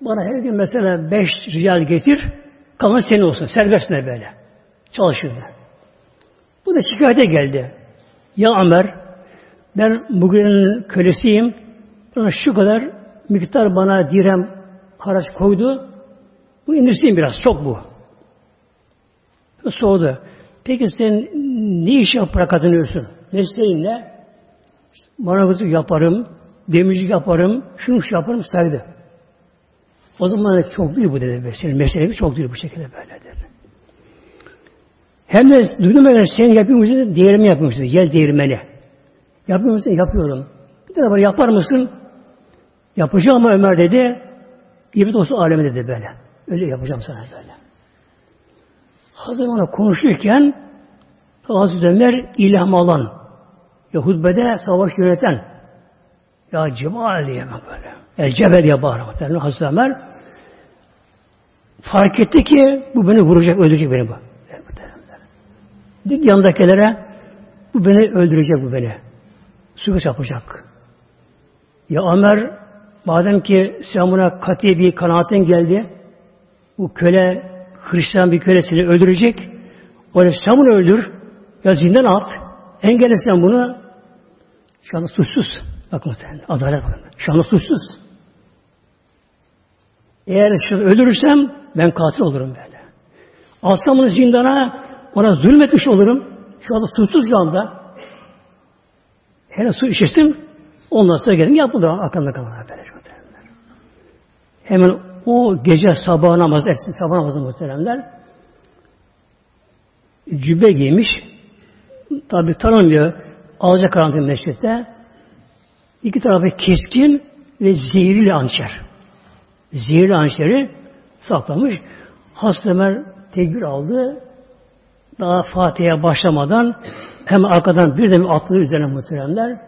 bana her gün mesela beş riyal getir kalan senin olsun. Serbestine böyle. Çalışırdı. Bu da şikayete geldi. Ya Ömer ben bugünün kölesiyim. Bana şu kadar miktar bana dirhem haraç koydu. Bu indirsin biraz. Çok bu. Soğudu. Peki sen ne iş yaparak kazanıyorsun? Mesleğin ne? Marangozu yaparım, demirci yaparım, şunu şu yaparım saydı. O zaman çok değil bu dedi. Senin mesleğin çok değil bu şekilde böyledir. Hem de duydum ben sen yapıyor musun? Değirmeni yapıyor musun? Yel değirmeni. Yapıyor musun? Yapıyorum. Bir de yapar mısın? Yapacağım ama Ömer dedi. İbret olsun alemi dedi böyle. Öyle yapacağım sana böyle. Hazır ona konuşurken Hazreti Ömer ilham alan ya hutbede savaş yöneten ya Cemal diye böyle. El Cebel diye bağırır. Hazreti Ömer fark etti ki bu beni vuracak, öldürecek beni bu. Dik yandakilere bu beni öldürecek bu beni. Suikast yapacak. Ya Ömer madem ki sen buna kati bir kanaatin geldi bu köle Hristiyan bir kölesini öldürecek. O sen bunu öldür ya zindan at. Engelle sen bunu. Şu anda suçsuz. Bak muhtemelen. Adalet bakın. Şu anda suçsuz. Eğer şunu öldürürsem ben katil olurum böyle. Alsam bunu zindana ona zulmetmiş olurum. Şu anda suçsuz şu anda. Hele su içesim ondan sonra gelin yapılır aklımda kalır böyle. Hemen o gece sabah namazı, etsin sabah namazı muhteremler cübbe giymiş. Tabi tanımıyor. Alacak karantin meşritte. İki tarafı keskin ve zehirli hançer. Zehirli hançeri saklamış. Hasta Ömer aldı. Daha Fatiha'ya başlamadan hem arkadan bir de attığı üzerine muhteremler.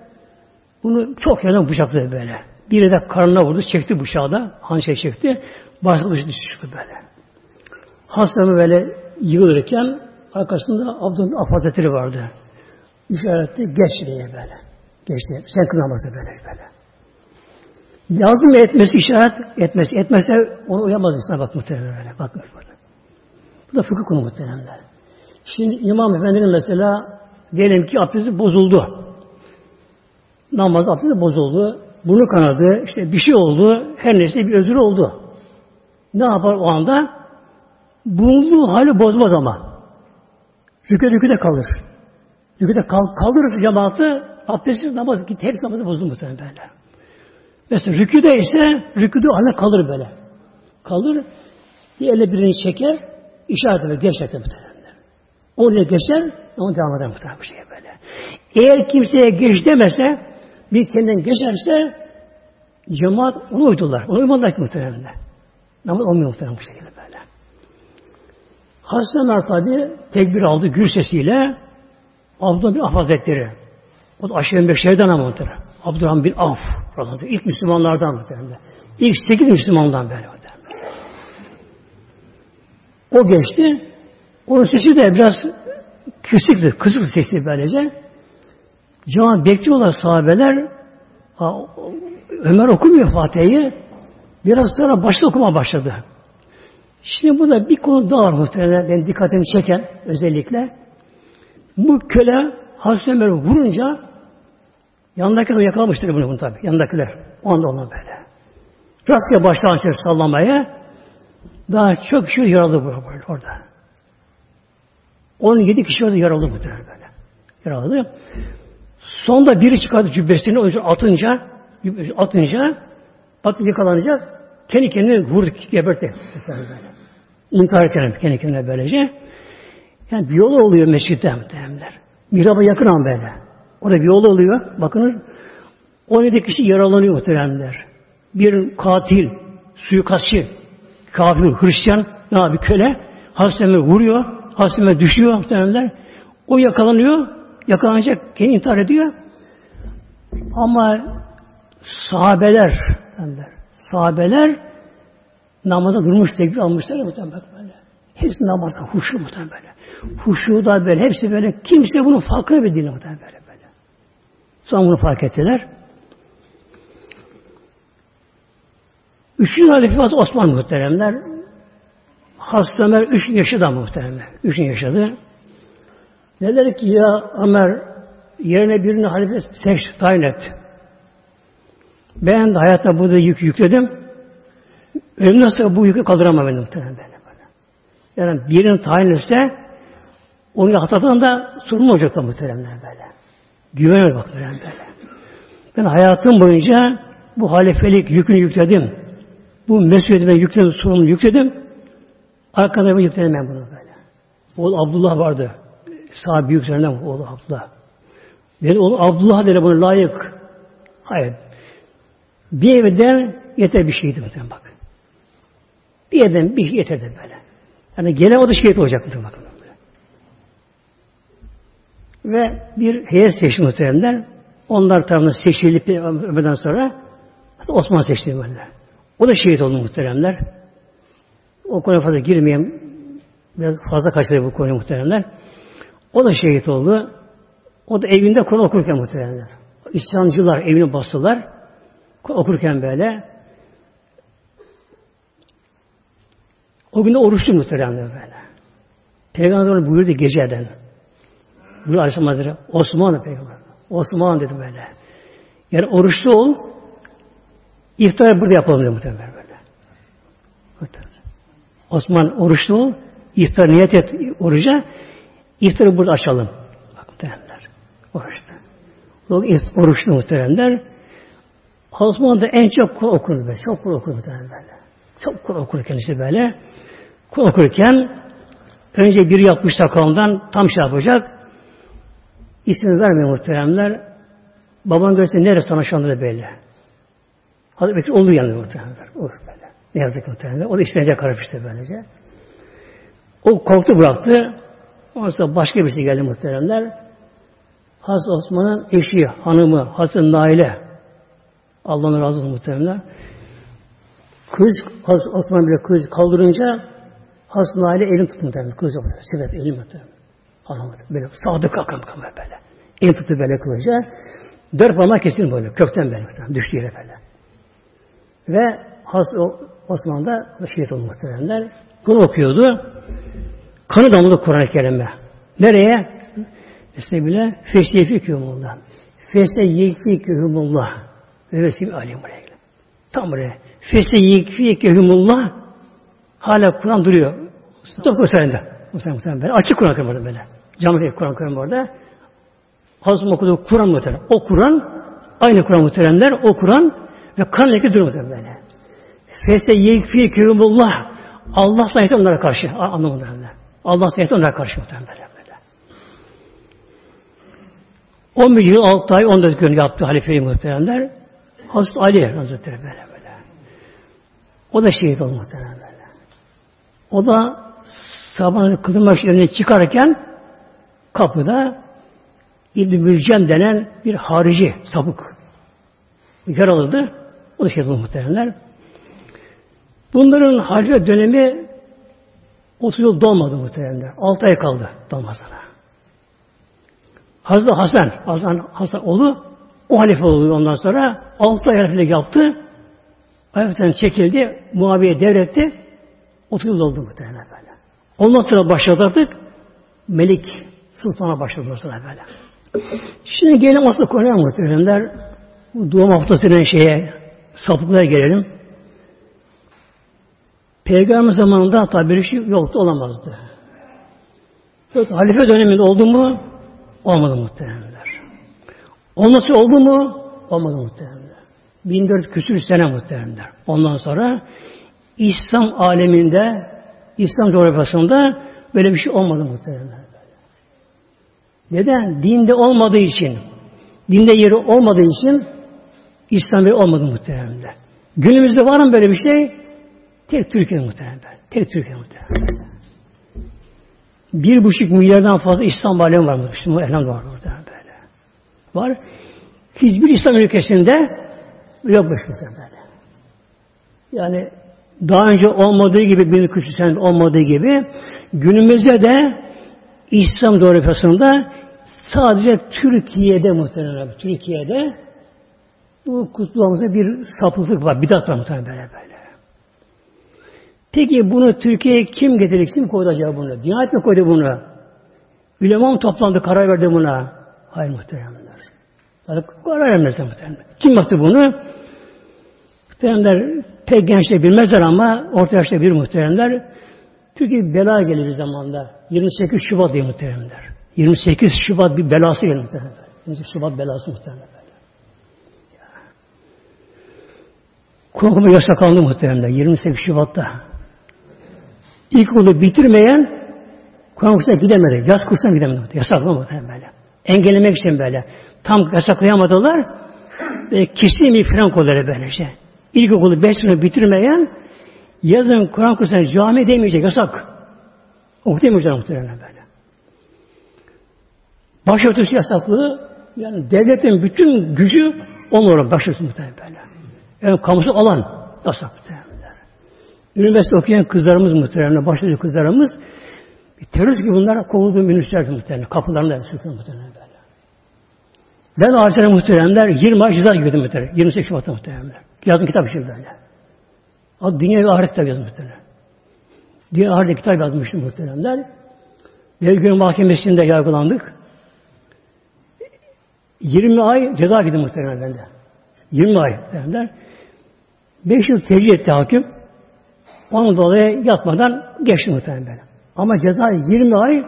Bunu çok yerden bıçakladı böyle. Biri de karnına vurdu, çekti bıçağı da, hançer çekti. Başka dışı düştü böyle. Hastanın böyle yığılırken arkasında Abdülhamid Hazretleri vardı. İşaretti, geç diye böyle. Geçti. Sen kınamazsın böyle böyle. Lazım etmesi işaret etmesi. Etmezse onu uyamaz insan bak muhtemelen böyle. Bak böyle. Bu da fıkıh konu muhtemelen. Şimdi İmam Efendi'nin mesela diyelim ki abdesti bozuldu. Namaz abdesti bozuldu. Bunu kanadı. işte bir şey oldu. Her neyse bir özür oldu. Ne yapar o anda? Bulunduğu hali bozmaz ama. Rükü rüküde kalır. Rüküde kal, kaldırırsa cemaati abdestsiz namaz git her namazı bozulur muhtemelen böyle. Mesela rüküde ise rüküde haline kalır böyle. Kalır. Bir elle birini çeker, işaret eder, geç çeker muhtemelen. Oraya geçer, onu devam eder muhtemelen bir şey böyle. Eğer kimseye geç demese, bir kendinden geçerse cemaat onu uydular. Onu uymadılar ki muhtemelen. Namaz olmuyor muhtemelen bu şekilde böyle. Ömer tabi tekbir aldı gür sesiyle Abdullah bin Af Hazretleri. O da aşırı beşerden ama muhtemelen. Abdurrahman bin Af. ilk Müslümanlardan muhtemelen. İlk sekiz Müslümandan böyle muhtemelen. O geçti. Onun sesi de biraz kısıktı. Kısık sesi böylece. Cemaat bekliyorlar sahabeler. Ömer okumuyor Fatiha'yı. Biraz sonra başta okuma başladı. Şimdi burada bir konu daha var muhtemelen benim dikkatimi çeken özellikle. Bu köle Hazreti Ömer vurunca yanındakiler yakalamıştır bunu, bunu tabi. Yanındakiler. O anda onlar böyle. Rastgele baştan sallamaya daha çok kişi yaralı böyle orada. 17 kişi orada yaralı muhtemelen böyle. Yaralı. Sonunda biri çıkardı cübbesini o yüzden atınca atınca at yakalanacak kendi kendine vurdu, gebertti. İntihar ederim kendi kendine böylece. Yani bir yol oluyor mescitte muhtemelenler. Mihraba yakın an böyle. Orada bir yol oluyor. Bakınız 17 kişi yaralanıyor muhtemelenler. Bir katil, suikastçı, kafir, Hristiyan, ne abi köle, Hazreti vuruyor, Hazreti düşüyor muhtemelenler. O yakalanıyor, yakalanacak, kendi intihar ediyor. Ama sahabeler, sahabeler namaza durmuş tekbir almışlar muhtemelen böyle. Hepsi namazda huşu muhtemelen. Huşu da böyle, hepsi böyle. Kimse bunun farkına bile değil böyle böyle. Sonra bunu fark ettiler. Üçüncü halifesi Osman muhteremler. Hazreti Ömer üç yaşadı muhteremler. Üç yaşadı. Neler ki ya Ömer yerine birini halife seç, tayin et. Ben de hayatta burada yük yükledim. Ölüm nasıl bu yükü kaldıramam benim muhtemelen böyle. Yani birinin tayin etse onu hatadan da sorumlu olacak da muhtemelen böyle. Güvenir bak böyle. Ben hayatım boyunca bu halifelik yükünü yükledim. Bu mesuliyetime yükledim, sorumlu yükledim. Arkada yüklenemem bunu böyle. Oğul Abdullah vardı. Sahabe büyüklerinden oğlu Abdullah. Dedi oğlu Abdullah dedi bunu layık. Hayır. Bir evden yeter bir şeydi mesela bak. Bir evden bir şey yeterdi böyle. Yani gelen o da şehit olacak mı bakın. Ve bir heyet seçti muhteremler. Onlar tarafından seçilip ömreden sonra Osman seçti böyle. O da şehit oldu muhteremler. O konuya fazla girmeyeyim. Biraz fazla kaçırdı bu konuya muhteremler. O da şehit oldu. O da evinde Kur'an okurken muhteremler. İslamcılar evine bastılar. Okurken böyle. O gün de oruçlu muhteremler böyle. Peygamber buyurdu geceden. Buyurdu Aleyhisselam Hazretleri. Osman Peygamber. Osman dedi böyle. Yani oruçlu ol. İftar burada yapalım dedi muhtemelen böyle. Osman oruçlu ol. İftar niyet et oruca. İftarı burada açalım. Bak muhtemelenler. Oruçlu. Oruçlu muhtemelenler. Osman da en çok Kur okurdu böyle. Çok Kur okurdu muhtemelen. Çok Kur okur kendisi böyle. Kur okurken önce biri yapmış sakalından tam şey yapacak. İsmini vermiyor muhteremler. Baban görse neresi sana şu anda da belli. Hazreti Bekir oldu yani muhteremler. Olur böyle. Ne yazık muhteremler. O da işkence karıştı böylece. O korktu bıraktı. Ondan sonra başka birisi geldi muhteremler. Hazreti Osman'ın eşi, hanımı, Hazreti Naile. Allah'ın razı olsun muhteremler. Kız, Hazreti Osman bile kız kaldırınca Hazreti Naile elini tuttu muhteremler. Kız yok. Sebep elini muhteremler. Alamadı. Böyle sağda kalkan kalkan böyle. El tuttu böyle kılıca. Dört parmak kesin böyle. Kökten böyle. Düştü yere böyle. Ve Hazreti Osman şehit oldu muhtemelenler. Bunu okuyordu. Kanı damladı Kur'an-ı Kerim'e. Nereye? İşte bile fesyefikuhumullah. Fesyefikuhumullah. Ve vesim alim buraya. Tam buraya. Fesyefikuhumullah. Hala Kur'an duruyor. Dokuz senede. Muhtemelen, böyle. Açık Kur'an okuyorum böyle. Cami Kur'an okuyorum orada. Hazım okuduğu Kur'an muhtemelen. O Kur'an, aynı Kur'an muhteremler, o Kur'an ve kan duruyor muhtemelen böyle. Fese yekfi kürümullah. Allah sayesinde onlara karşı. Anlamadım böyle. Allah sayesinde onlara karşı muhtemelen böyle. 11 yıl 6 ay 14 gün yaptı halifeyi muhteremler. Hazreti Ali Hazretleri böyle böyle. O da şehit oldu muhterem böyle. O da sabahın kılınmak yerine çıkarken kapıda İbn-i Mülcem denen bir harici sapık yaraladı. O da şey oldu muhtemelenler. Bunların halife dönemi 30 yıl dolmadı muhtemelenler. 6 ay kaldı dolmasına. Hazreti Hasan, Hasan, Hasan oğlu o halife oldu ondan sonra 6 ay halifelik yaptı. Ayaktan çekildi, Muaviye devretti. 30 yıl oldu muhtemelen böyle. Ondan sonra başladı artık Melik Sultan'a başladı sonra böyle. Şimdi gelelim asıl konuya muhteremler. Bu doğum haftasının şeye sapıklığa gelelim. Peygamber zamanında tabi bir şey yoktu, olamazdı. Evet, halife döneminde oldu mu? Olmadı muhteremler. Olması oldu mu? Olmadı muhteremler. 1400 küsür sene muhteremler. Ondan sonra İslam aleminde İslam coğrafyasında böyle bir şey olmadı muhtemelen. Neden? Dinde olmadığı için, dinde yeri olmadığı için İslam yeri olmadı muhtemelen. Günümüzde var mı böyle bir şey? Tek Türkiye muhtemelen. Tek Türkiye muhtemelen. Bir buçuk milyardan fazla İslam alemi var. Müslüman elham var burada böyle. Var. Hiçbir İslam ülkesinde yokmuş muhtemelen. Yani daha önce olmadığı gibi bir küçük olmadığı gibi günümüzde de İslam coğrafyasında sadece Türkiye'de muhtemelen Türkiye'de bu kutlamamızda bir sapıklık var. Bidat var muhtemelen böyle böyle. Peki bunu Türkiye'ye kim getirdi? Kim koydu acaba bunu? Diyanet mi koydu bunu? Ülema mı toplandı, karar verdi buna? Hayır muhteremler. Karar vermezler muhteremler. Kim yaptı bunu? Muhteremler pek gençler bilmezler ama orta yaşta bir muhteremler. Çünkü bela gelir bir zamanda. 28 Şubat diye muhteremler. 28 Şubat bir belası gelir muhteremler. 28 Şubat belası muhteremler. Korkuma yasaklandı muhteremler 28 Şubat'ta. İlk okulu bitirmeyen Kur'an kursuna gidemedi. Yaz kursuna gidemedi. Yasaklandı muhterem böyle. Engellemek için böyle. Tam yasaklayamadılar. Ve kesin bir fren kolları böylece. İlkokulu 5 sene bitirmeyen yazın Kur'an kursuna cami demeyecek. Yasak. Okuyamayacak muhtemelen böyle. Başörtüsü yasaklığı yani devletin bütün gücü onlara başörtüsü muhtemelen böyle. Yani kamusu alan yasak muhtemelen. Üniversite okuyan kızlarımız muhtemelen, başörtüsü kızlarımız terörist gibi bunlar kovulduğu minüslerdi muhtemelen. Kapılarında sürtün muhtemelen böyle. Ben ağaçlara muhteremler 20 ay ceza girdim muhterem. 28 Şubat'ta muhteremler. Yazdım kitap için böyle. Dünya ve Ahiret kitabı yazdım muhterem. Ve Ahiret kitap yazmıştım muhteremler. Devlet Mahkemesi'nde yargılandık. 20 ay ceza girdim muhterem bende. 20 ay muhteremler. 5 yıl tercih etti hakim. Onun dolayı yatmadan geçti muhterem böyle. Ama ceza 20 ay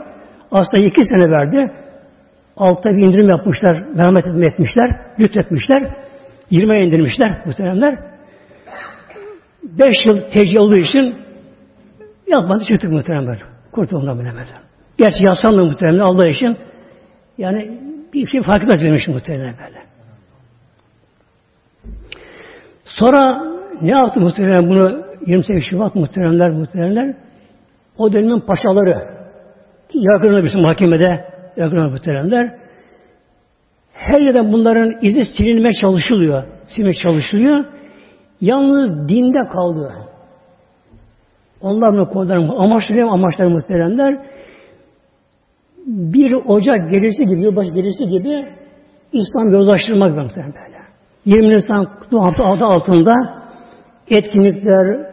aslında 2 sene verdi. Altta bir indirim yapmışlar, merhamet etmişler, lütfetmişler. 20'ye indirmişler muhteremler. 5 yıl tecrübe olduğu için yapmadı çıktık muhteremler. Kurtulduğundan bilemedim. Gerçi yasanlı muhteremler Allah için yani bir şey fark etmez muhteremler böyle. Sonra ne yaptı muhteremler bunu 28 Şubat muhteremler muhteremler o dönemin paşaları yakınında bizim mahkemede yakın muhteremler. Her yerden bunların izi silinmeye çalışılıyor. Silmeye çalışılıyor. Yalnız dinde kaldı. Onlar mı kodlarım amaçları amaçları muhteremler. Bir Ocak gelirsi gibi, yılbaşı gelirsi gibi İslam yozlaştırmak muhterem böyle. 20 Nisan adı altında etkinlikler,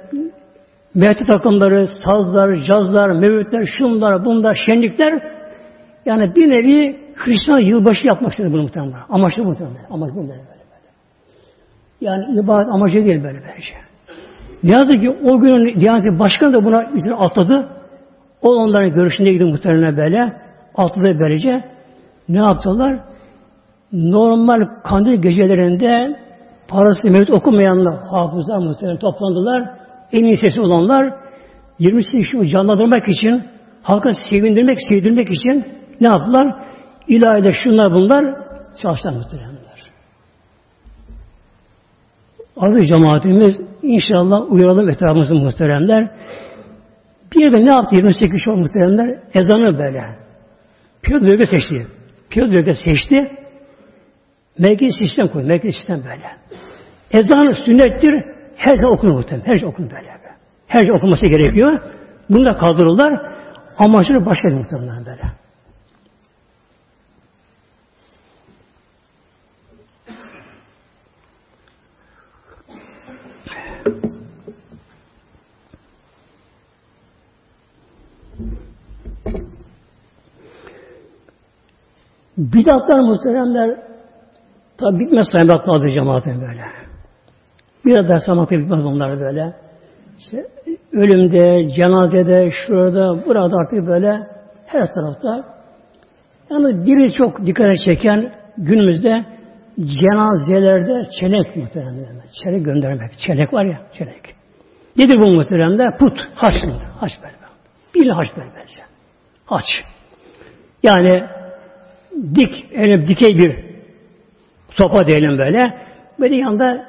mehti takımları, sazlar, cazlar, mevlütler, şunlar, bunlar, şenlikler yani bir nevi Hristiyan yılbaşı yapmak istiyor bunu muhtemelen. Amaçlı muhtemelen. Amaçlı böyle, böyle. Yani ibadet amacı değil böyle böylece. Ne yazık ki o günün Diyanet Başkanı da buna atladı. O onların görüşündeydi muhtemelen böyle. Atladı böylece. Ne yaptılar? Normal kandil gecelerinde parası mevcut okumayanlar, hafızlar muhtemelen toplandılar. En iyi sesi olanlar 20 kişi canlandırmak için, halka sevindirmek, sevdirmek için ne yaptılar? İlahide şunlar bunlar çalıştılar muhteremler. Aziz cemaatimiz inşallah uyaralım etrafımızı muhteremler. Bir de ne yaptı 28 Şubat muhteremler? Ezanı böyle. Pilot bölge seçti. Pilot bölge seçti. Merkezi sistem koydu. Merkezi sistem böyle. Ezan sünnettir. Her şey okunur muhtemelen. Her şey okunur böyle. Her şey okunması gerekiyor. Bunu da kaldırırlar. Amaçları başka muhtemelen böyle. Bidatlar muhteremler tabi bitmez saymak lazım cemaatin böyle. Bidatlar saymakta bitmez bunlar böyle. İşte ölümde, cenazede, şurada, burada artık böyle her tarafta. Yani biri çok dikkat çeken günümüzde cenazelerde çenek muhteremler. Çenek göndermek. Çenek var ya, çenek. Nedir bu muhteremler? Put, haç mıdır? Haç böyle. Bir haç böyle bence. Haç. Yani dik, eline dikey bir sopa diyelim böyle. Böyle yanında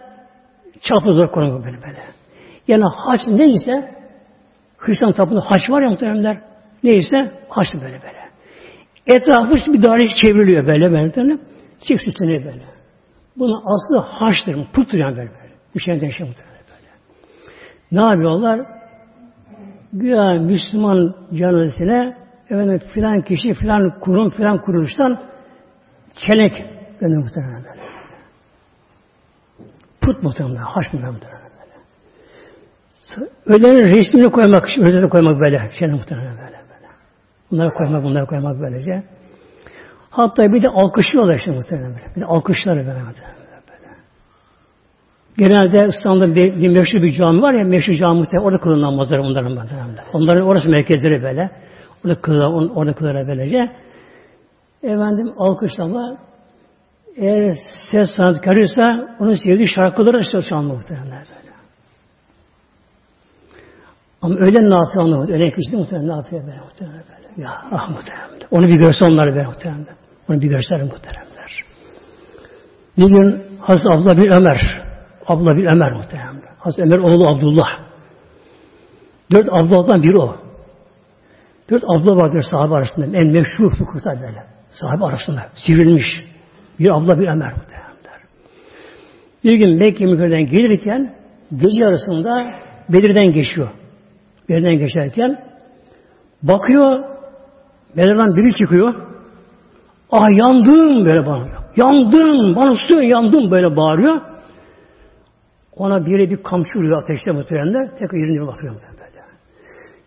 çapı konuyor böyle böyle. Yani haç neyse Hristiyan tapında haç var ya muhteremler. Neyse haç böyle böyle. Etrafı bir daire çevriliyor böyle böyle. Çift üstüne böyle. Bunun aslı haçtır. Puttur yani böyle. böyle. Düşen şey muhtemelen böyle. Ne yapıyorlar? Güya Müslüman canlısına efendim filan kişi filan kurum filan kuruluştan çelenk gönderdi muhtemelen böyle. Put muhtemelen, haş muhtemelen böyle. Ölenin resmini koymak, ölerini koymak böyle. Çelenk muhtemelen böyle. böyle. Bunları koymak, bunları koymak böylece. Hatta bir de alkışlıyorlar işte muhtemelen böyle. Bir de alkışlar böyle. böyle. Genelde İstanbul'da bir, bir meşhur bir cami var ya, meşhur cami muhtemelen orada kılınan namazlar onların muhtemelen. Onların orası merkezleri böyle. Orada kılıyorlar, orada kılıyorlar böylece. Efendim alkışlama eğer ses sanatkarıysa onun sevdiği şarkıları da çalma muhtemelen böyle. Ama öyle yapıyor anlamadı. Öyle kişi muhtemelen yapıyor böyle muhtemelen böyle. Ya ah muhtemelen. Onu bir görse onlar böyle muhtemelen. Onu bir görseler muhteremler. Bir gün Hazreti Abla bir Ömer, Abla bir Ömer muhterem. Hazreti Ömer oğlu Abdullah. Dört abladan biri o. Dört abla vardır sahabe arasında. En meşhur fıkıhta böyle. Sahabe arasında. Sivrilmiş. Bir abla bir Ömer. Bir gün Mekke mükerreden gelirken gece arasında Bedir'den geçiyor. Bedir'den geçerken bakıyor Bedir'den biri çıkıyor. Ah yandım böyle bağırıyor. Yandım, bana su yandım böyle bağırıyor. Ona biri bir kamçı vuruyor ateşte muhteremler. Tekrar yerine bakıyor.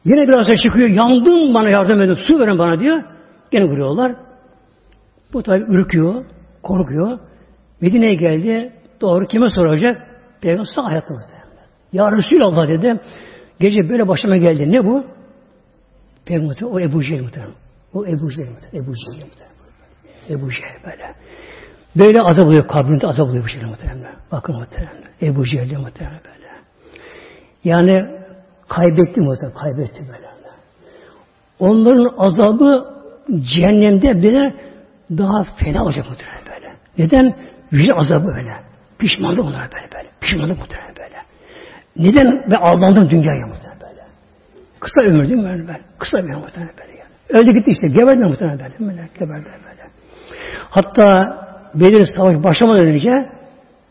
Yine biraz da çıkıyor. Yandım bana yardım edin. Su verin bana diyor. Gene vuruyorlar. Bu tabi ürküyor. Korkuyor. Medine'ye geldi. Doğru kime soracak? Peygamber sağ hayatta. Ya Resulallah dedi. Gece böyle başıma geldi. Ne bu? Peygamber o Ebu Cehil muhterem. O Ebu Cehil muhterem. Ebu Cehil muhterem. Ebu Cehil böyle. Böyle azap oluyor, kabrinde azap oluyor bu şekilde muhtemelen. Bakın muhtemelen. Ebu Cehil'de muhtemelen böyle. Yani kaybetti muhtemelen, kaybetti böyle. Onların azabı cehennemde bile daha fena olacak muhtemelen böyle. Neden? Yüce azabı böyle. Pişmanlık onlar böyle böyle. Pişmanlık muhtemelen böyle. Neden? Ve aldandım dünyaya muhtemelen böyle. Kısa ömür değil mi böyle? böyle. Kısa bir muhtemelen böyle. Yani. Öldü gitti işte. Geberdi muhtemelen böyle. böyle. Geberdi böyle. Hatta Bedir Savaşı başlamadan önce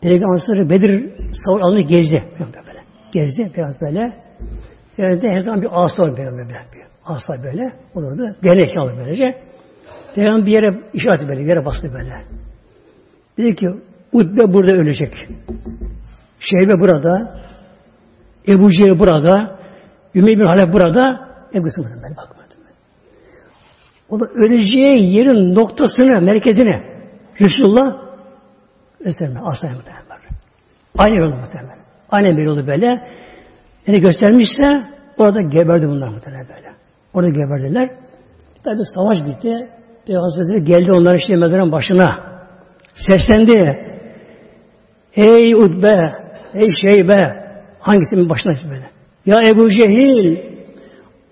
Peygamber Bedir Savaşı alanı gezdi. Böyle. Gezdi biraz böyle. Yani her zaman bir asa böyle. böyle. Bir asa böyle olurdu. Gelenek alır böylece. Peygamber bir yere işaret böyle, bir yere bastı böyle. Dedi ki Utbe burada ölecek. Şeybe burada, Ebu Cehil burada, Ümey bin Halef burada, Ebu Sımsın böyle bakmadım. O da öleceği yerin noktasını, merkezini Resulullah göstermiyor. Asla muhtemelen. Aynı yolda muhtemelen. Aynı bir yolu böyle. Yani göstermişse orada geberdi bunlar muhtemelen böyle. Orada geberdiler. Tabi savaş bitti. Peygamber geldi onların işte mezarın başına. Seslendi. Ey Utbe, ey Şeybe, hangisinin başına böyle? Ya Ebu Cehil,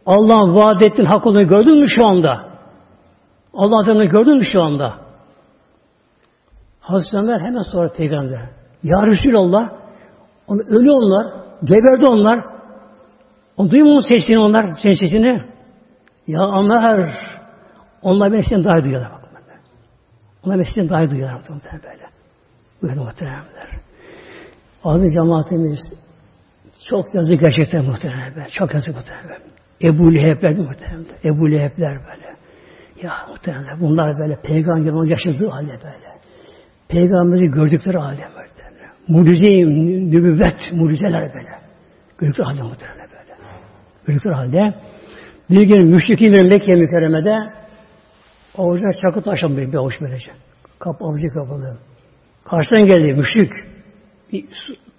Allah'ın vaat ettiğin hak olduğunu gördün mü şu anda? Allah Azam'ı gördün mü şu anda? Hazreti Ömer hemen sonra peygamber. Ya Resulallah onu ölü onlar, geberdi onlar. O duymuyor mu sesini onlar, senin sesini? Ya Ömer, onlar beni senden daha duyuyorlar. Bak. Onlar beni senden daha duyuyorlar. Muhtemelen böyle. Buyurun muhtemelenler. Aziz cemaatimiz çok yazık gerçekten muhtemelen böyle. Çok yazık muhtemelen. Ebu Leheb'ler muhtemelen. Ebu Leheb'ler böyle. Ya muhtemelen bunlar böyle peygamberin yaşadığı halde böyle. Peygamberi gördükleri halde böyle. Mucize, nübüvvet, mucizeler böyle. Gördükleri halde muhtemelen böyle. Gördükleri halde bir gün müşrikin ve Mekke mükerremede avucuna çakı taşan bir, bir avuç böylece. Kap, avucu kapalı. Karşıdan geldi müşrik. Bir,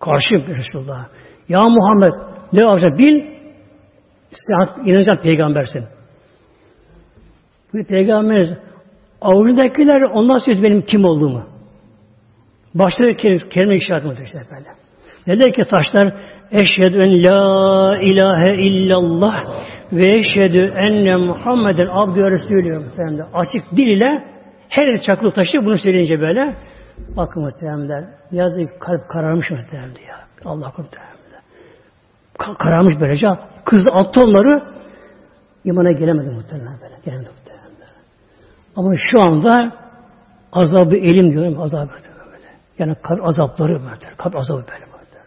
karşı Resulullah. Ya Muhammed ne yapacak bil sen inanacak peygambersin. Bu peygamberimiz avucundakiler ondan söz benim kim olduğumu. Başta kelime, kelime işaret mıdır işte böyle. Ne der ki taşlar? Eşhedü en la ilahe illallah ve eşhedü enne Muhammeden abdü ve resulü. Açık dil ile her çakılı taşı bunu söyleyince böyle bakın muhtemelen yazık kalp kararmış muhtemelen ya. Allah muhtemelen. Kararmış böylece. Kız attı onları imana gelemedi muhtemelen böyle. Gelemedi muhtemelen. Ama şu anda azabı elim diyorum azabı böyle. Yani kalp azapları böyle. Kalp azabı böyle böyle.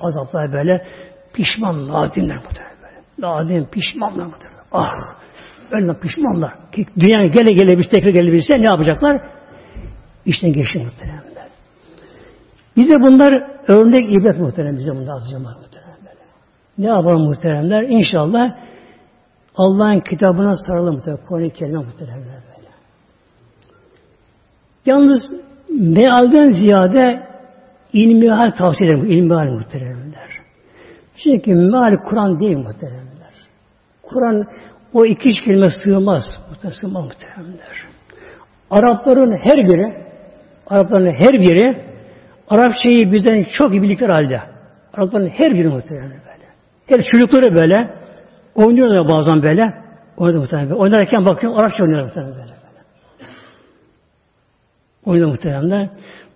Azaplar böyle pişman, nadimler muhtemelen böyle. Nadim, pişmanlar muhtemelen. Ah! Öyle pişmanlar. Ki dünyaya gele gele biz tekrar gelebilse ne yapacaklar? İşten geçti muhtemelen. Bize bunlar örnek ibret muhtemelen bize bunlar azıcık muhtemelen böyle. Ne yapalım muhteremler? İnşallah Allah'ın kitabına saralım muhtemelen. Kur'an-ı Kerim'e muhteremler böyle. Yalnız mealden ziyade İlmihal tavsiye ederim. İlmihal muhteremler. Çünkü meal Kur'an değil muhteremler. Kur'an o iki üç kelime sığmaz. Muhterem, sığmaz muhteremler. Arapların her biri Arapların her biri Arapçayı bizden çok iyi bildikleri halde. Arapların her biri muhteremler böyle. Her çocukları böyle oynuyorlar bazen böyle. Oynadı muhteremler. Oynarken bakıyorum Arapça oynuyorlar muhteremler böyle. Oynadı muhteremler.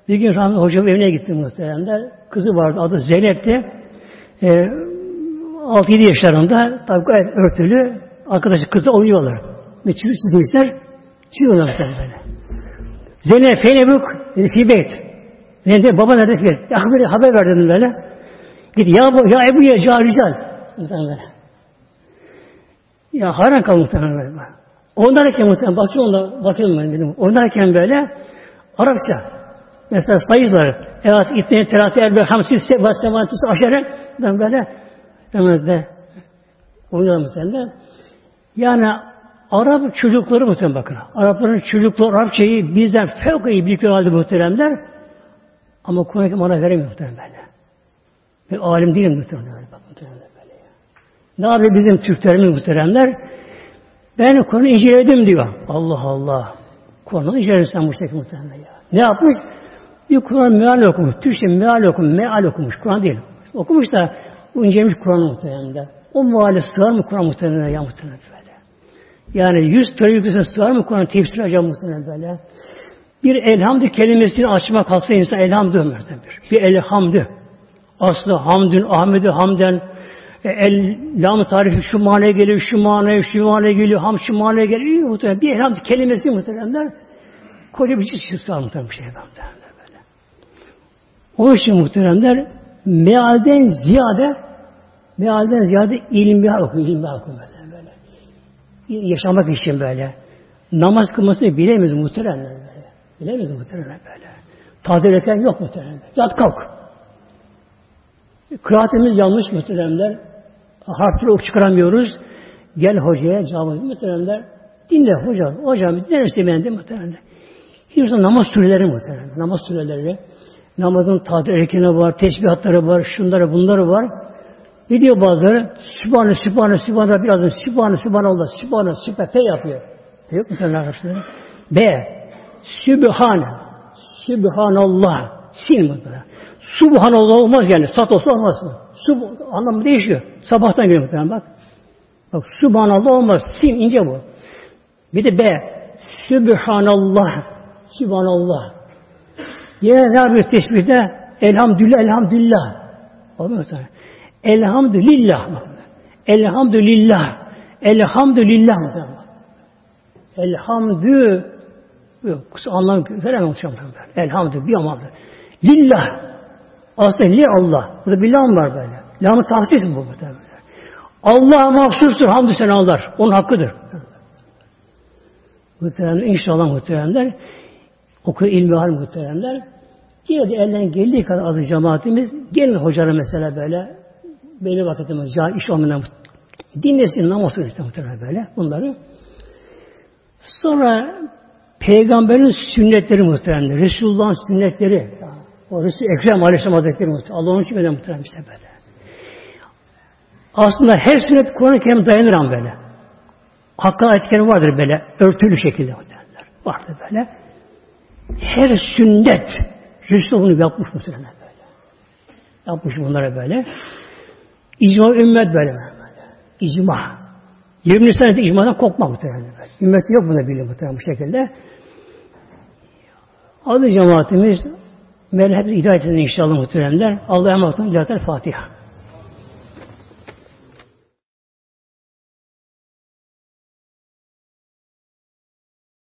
Bir gün rahmetli hocam evine gitti muhteremler. Kızı vardı adı Zeynep'ti. E, 6-7 yaşlarında tabi gayet örtülü arkadaşı kızla oynuyorlar. Ve çizgi çizmişler. Çiziyorlar böyle. Zeynep Feynebuk dedi Fibeyt. Zeynep baba nerede? Ya haber, haber ver dedim böyle. Git ya, ya Ebu ya Carical. Ya kaldım muhtemelen böyle. Oynarken muhtemelen bakıyorum da bakıyorum ben dedim. Oynarken böyle Arapça. Mesela sayılar. Evet, itne, terati, erbe, hamsi, seba, sevatüs, aşere. Ben böyle hemen de oynuyorum sen de. Yani Arap çocukları muhtemelen bakın. Arapların çocukları Arapçayı bizden fevk iyi bildikleri halde muhteremler. Ama Kur'an-ı ona veremiyor muhtemelen böyle. Ben alim değilim muhtemelen böyle. Bak, muhtemelen böyle. Ne yapıyor bizim Türklerimiz muhteremler? Ben Kur'an'ı inceledim diyor. Allah Allah. Kur'an'ı inceledim sen bu muhtemelen ya. Ne yapmış? Bir Kur'an meal okumuş. Türkçe meal okumuş. Meal okumuş. Kur'an değil. Okumuş da incelemiş Kur'an'ı muhtemelen. O meali sığar mı Kur'an muhtemelen ya muhtemelen böyle. Yani yüz tane yüzdesine sığar mı Kur'an tefsir acaba muhtemelen böyle. Bir elhamdü kelimesini açma kalksa insan elhamdü ömerden bir. Bir elhamdü. Aslı hamdün, ahmedü hamden, el lam tarifi şu manaya geliyor, şu manaya, şu manaya geliyor, ham şu manaya geliyor. Muhtemelen. Bir elhamdü kelimesi muhtemelenler koca bir çizgi sığar muhtemelen bir şey muhtemelen böyle. O için muhteremler mealden ziyade mealden ziyade ilmi okuyor, ilmi okuyor böyle, böyle. Yaşamak için böyle. Namaz kılmasını bilemiyoruz muhteremler böyle. Bilemiyoruz muhteremler böyle. Tadil eken yok muhteremler. Yat kalk. Kıraatimiz yanlış muhteremler. Harfleri ok çıkaramıyoruz. Gel hocaya cevabı muhteremler. Dinle hocam. Hocam dinlerse ben de muhteremler. Hiç namaz süreleri muhteremler. Namaz süreleri. Namazın tadil erkeni var, tesbihatları var, şunları bunları var. Ne diyor bazıları? Sübhane, Sübhane, Sübhane, birazdan Sübhane, Sübhanallah, Sübhane, Sübhane, P yapıyor. P yok mu senin arkadaşlar? B. Sübhane, Sübhanallah. Sin böyle? Subhanallah olmaz yani. Sat olsa olmaz mı? Sub anlamı değişiyor. Sabahtan geliyor muhtemelen bak. Bak Subhanallah olmaz. Sin ince bu. Bir de B. Sübhanallah. Sübhanallah. Yine ne yapıyor tesbihde? Elhamdülillah, elhamdülillah. Olmuyor muhtemelen. Elhamdülillah. Elhamdülillah. Elhamdülillah. Elhamdü yok. Anlam veremem. Elhamdü bir anlamda. Lillah. Aslında li Allah. Burada bir lam var böyle. Lam-ı tahdis bu muhtemelen. Allah mahsustur. Hamdü senalar. Onun hakkıdır. Muhteremler, inşallah muhteremler oku ilmi hal muhteremler. Yine de elden geldiği kadar adı cemaatimiz gelin hocalara mesela böyle belli vakitimiz ya iş olmayan dinlesin namaz işte muhtemelen böyle bunları. Sonra peygamberin sünnetleri muhtemelen Resulullah'ın sünnetleri o Resul Ekrem Aleyhisselam Hazretleri muhtemelen Allah onun için böyle muhtemelen işte böyle. Aslında her sünnet Kur'an-ı Kerim dayanır ama böyle. Hakka ayet vardır böyle. Örtülü şekilde muhtemelen. Vardır böyle. Her sünnet Resul bunu yapmış muhtemelen böyle. Yapmış bunlara böyle. İcma ümmet böyle. böyle. İcma. 20 senede icmadan kopma muhtemelen. Böyle. Ümmet yok buna bile muhtemelen bu şekilde. Adı cemaatimiz Mevla hepsi hidayet edin inşallah muhteremler. Allah'a emanet olun. Fatiha.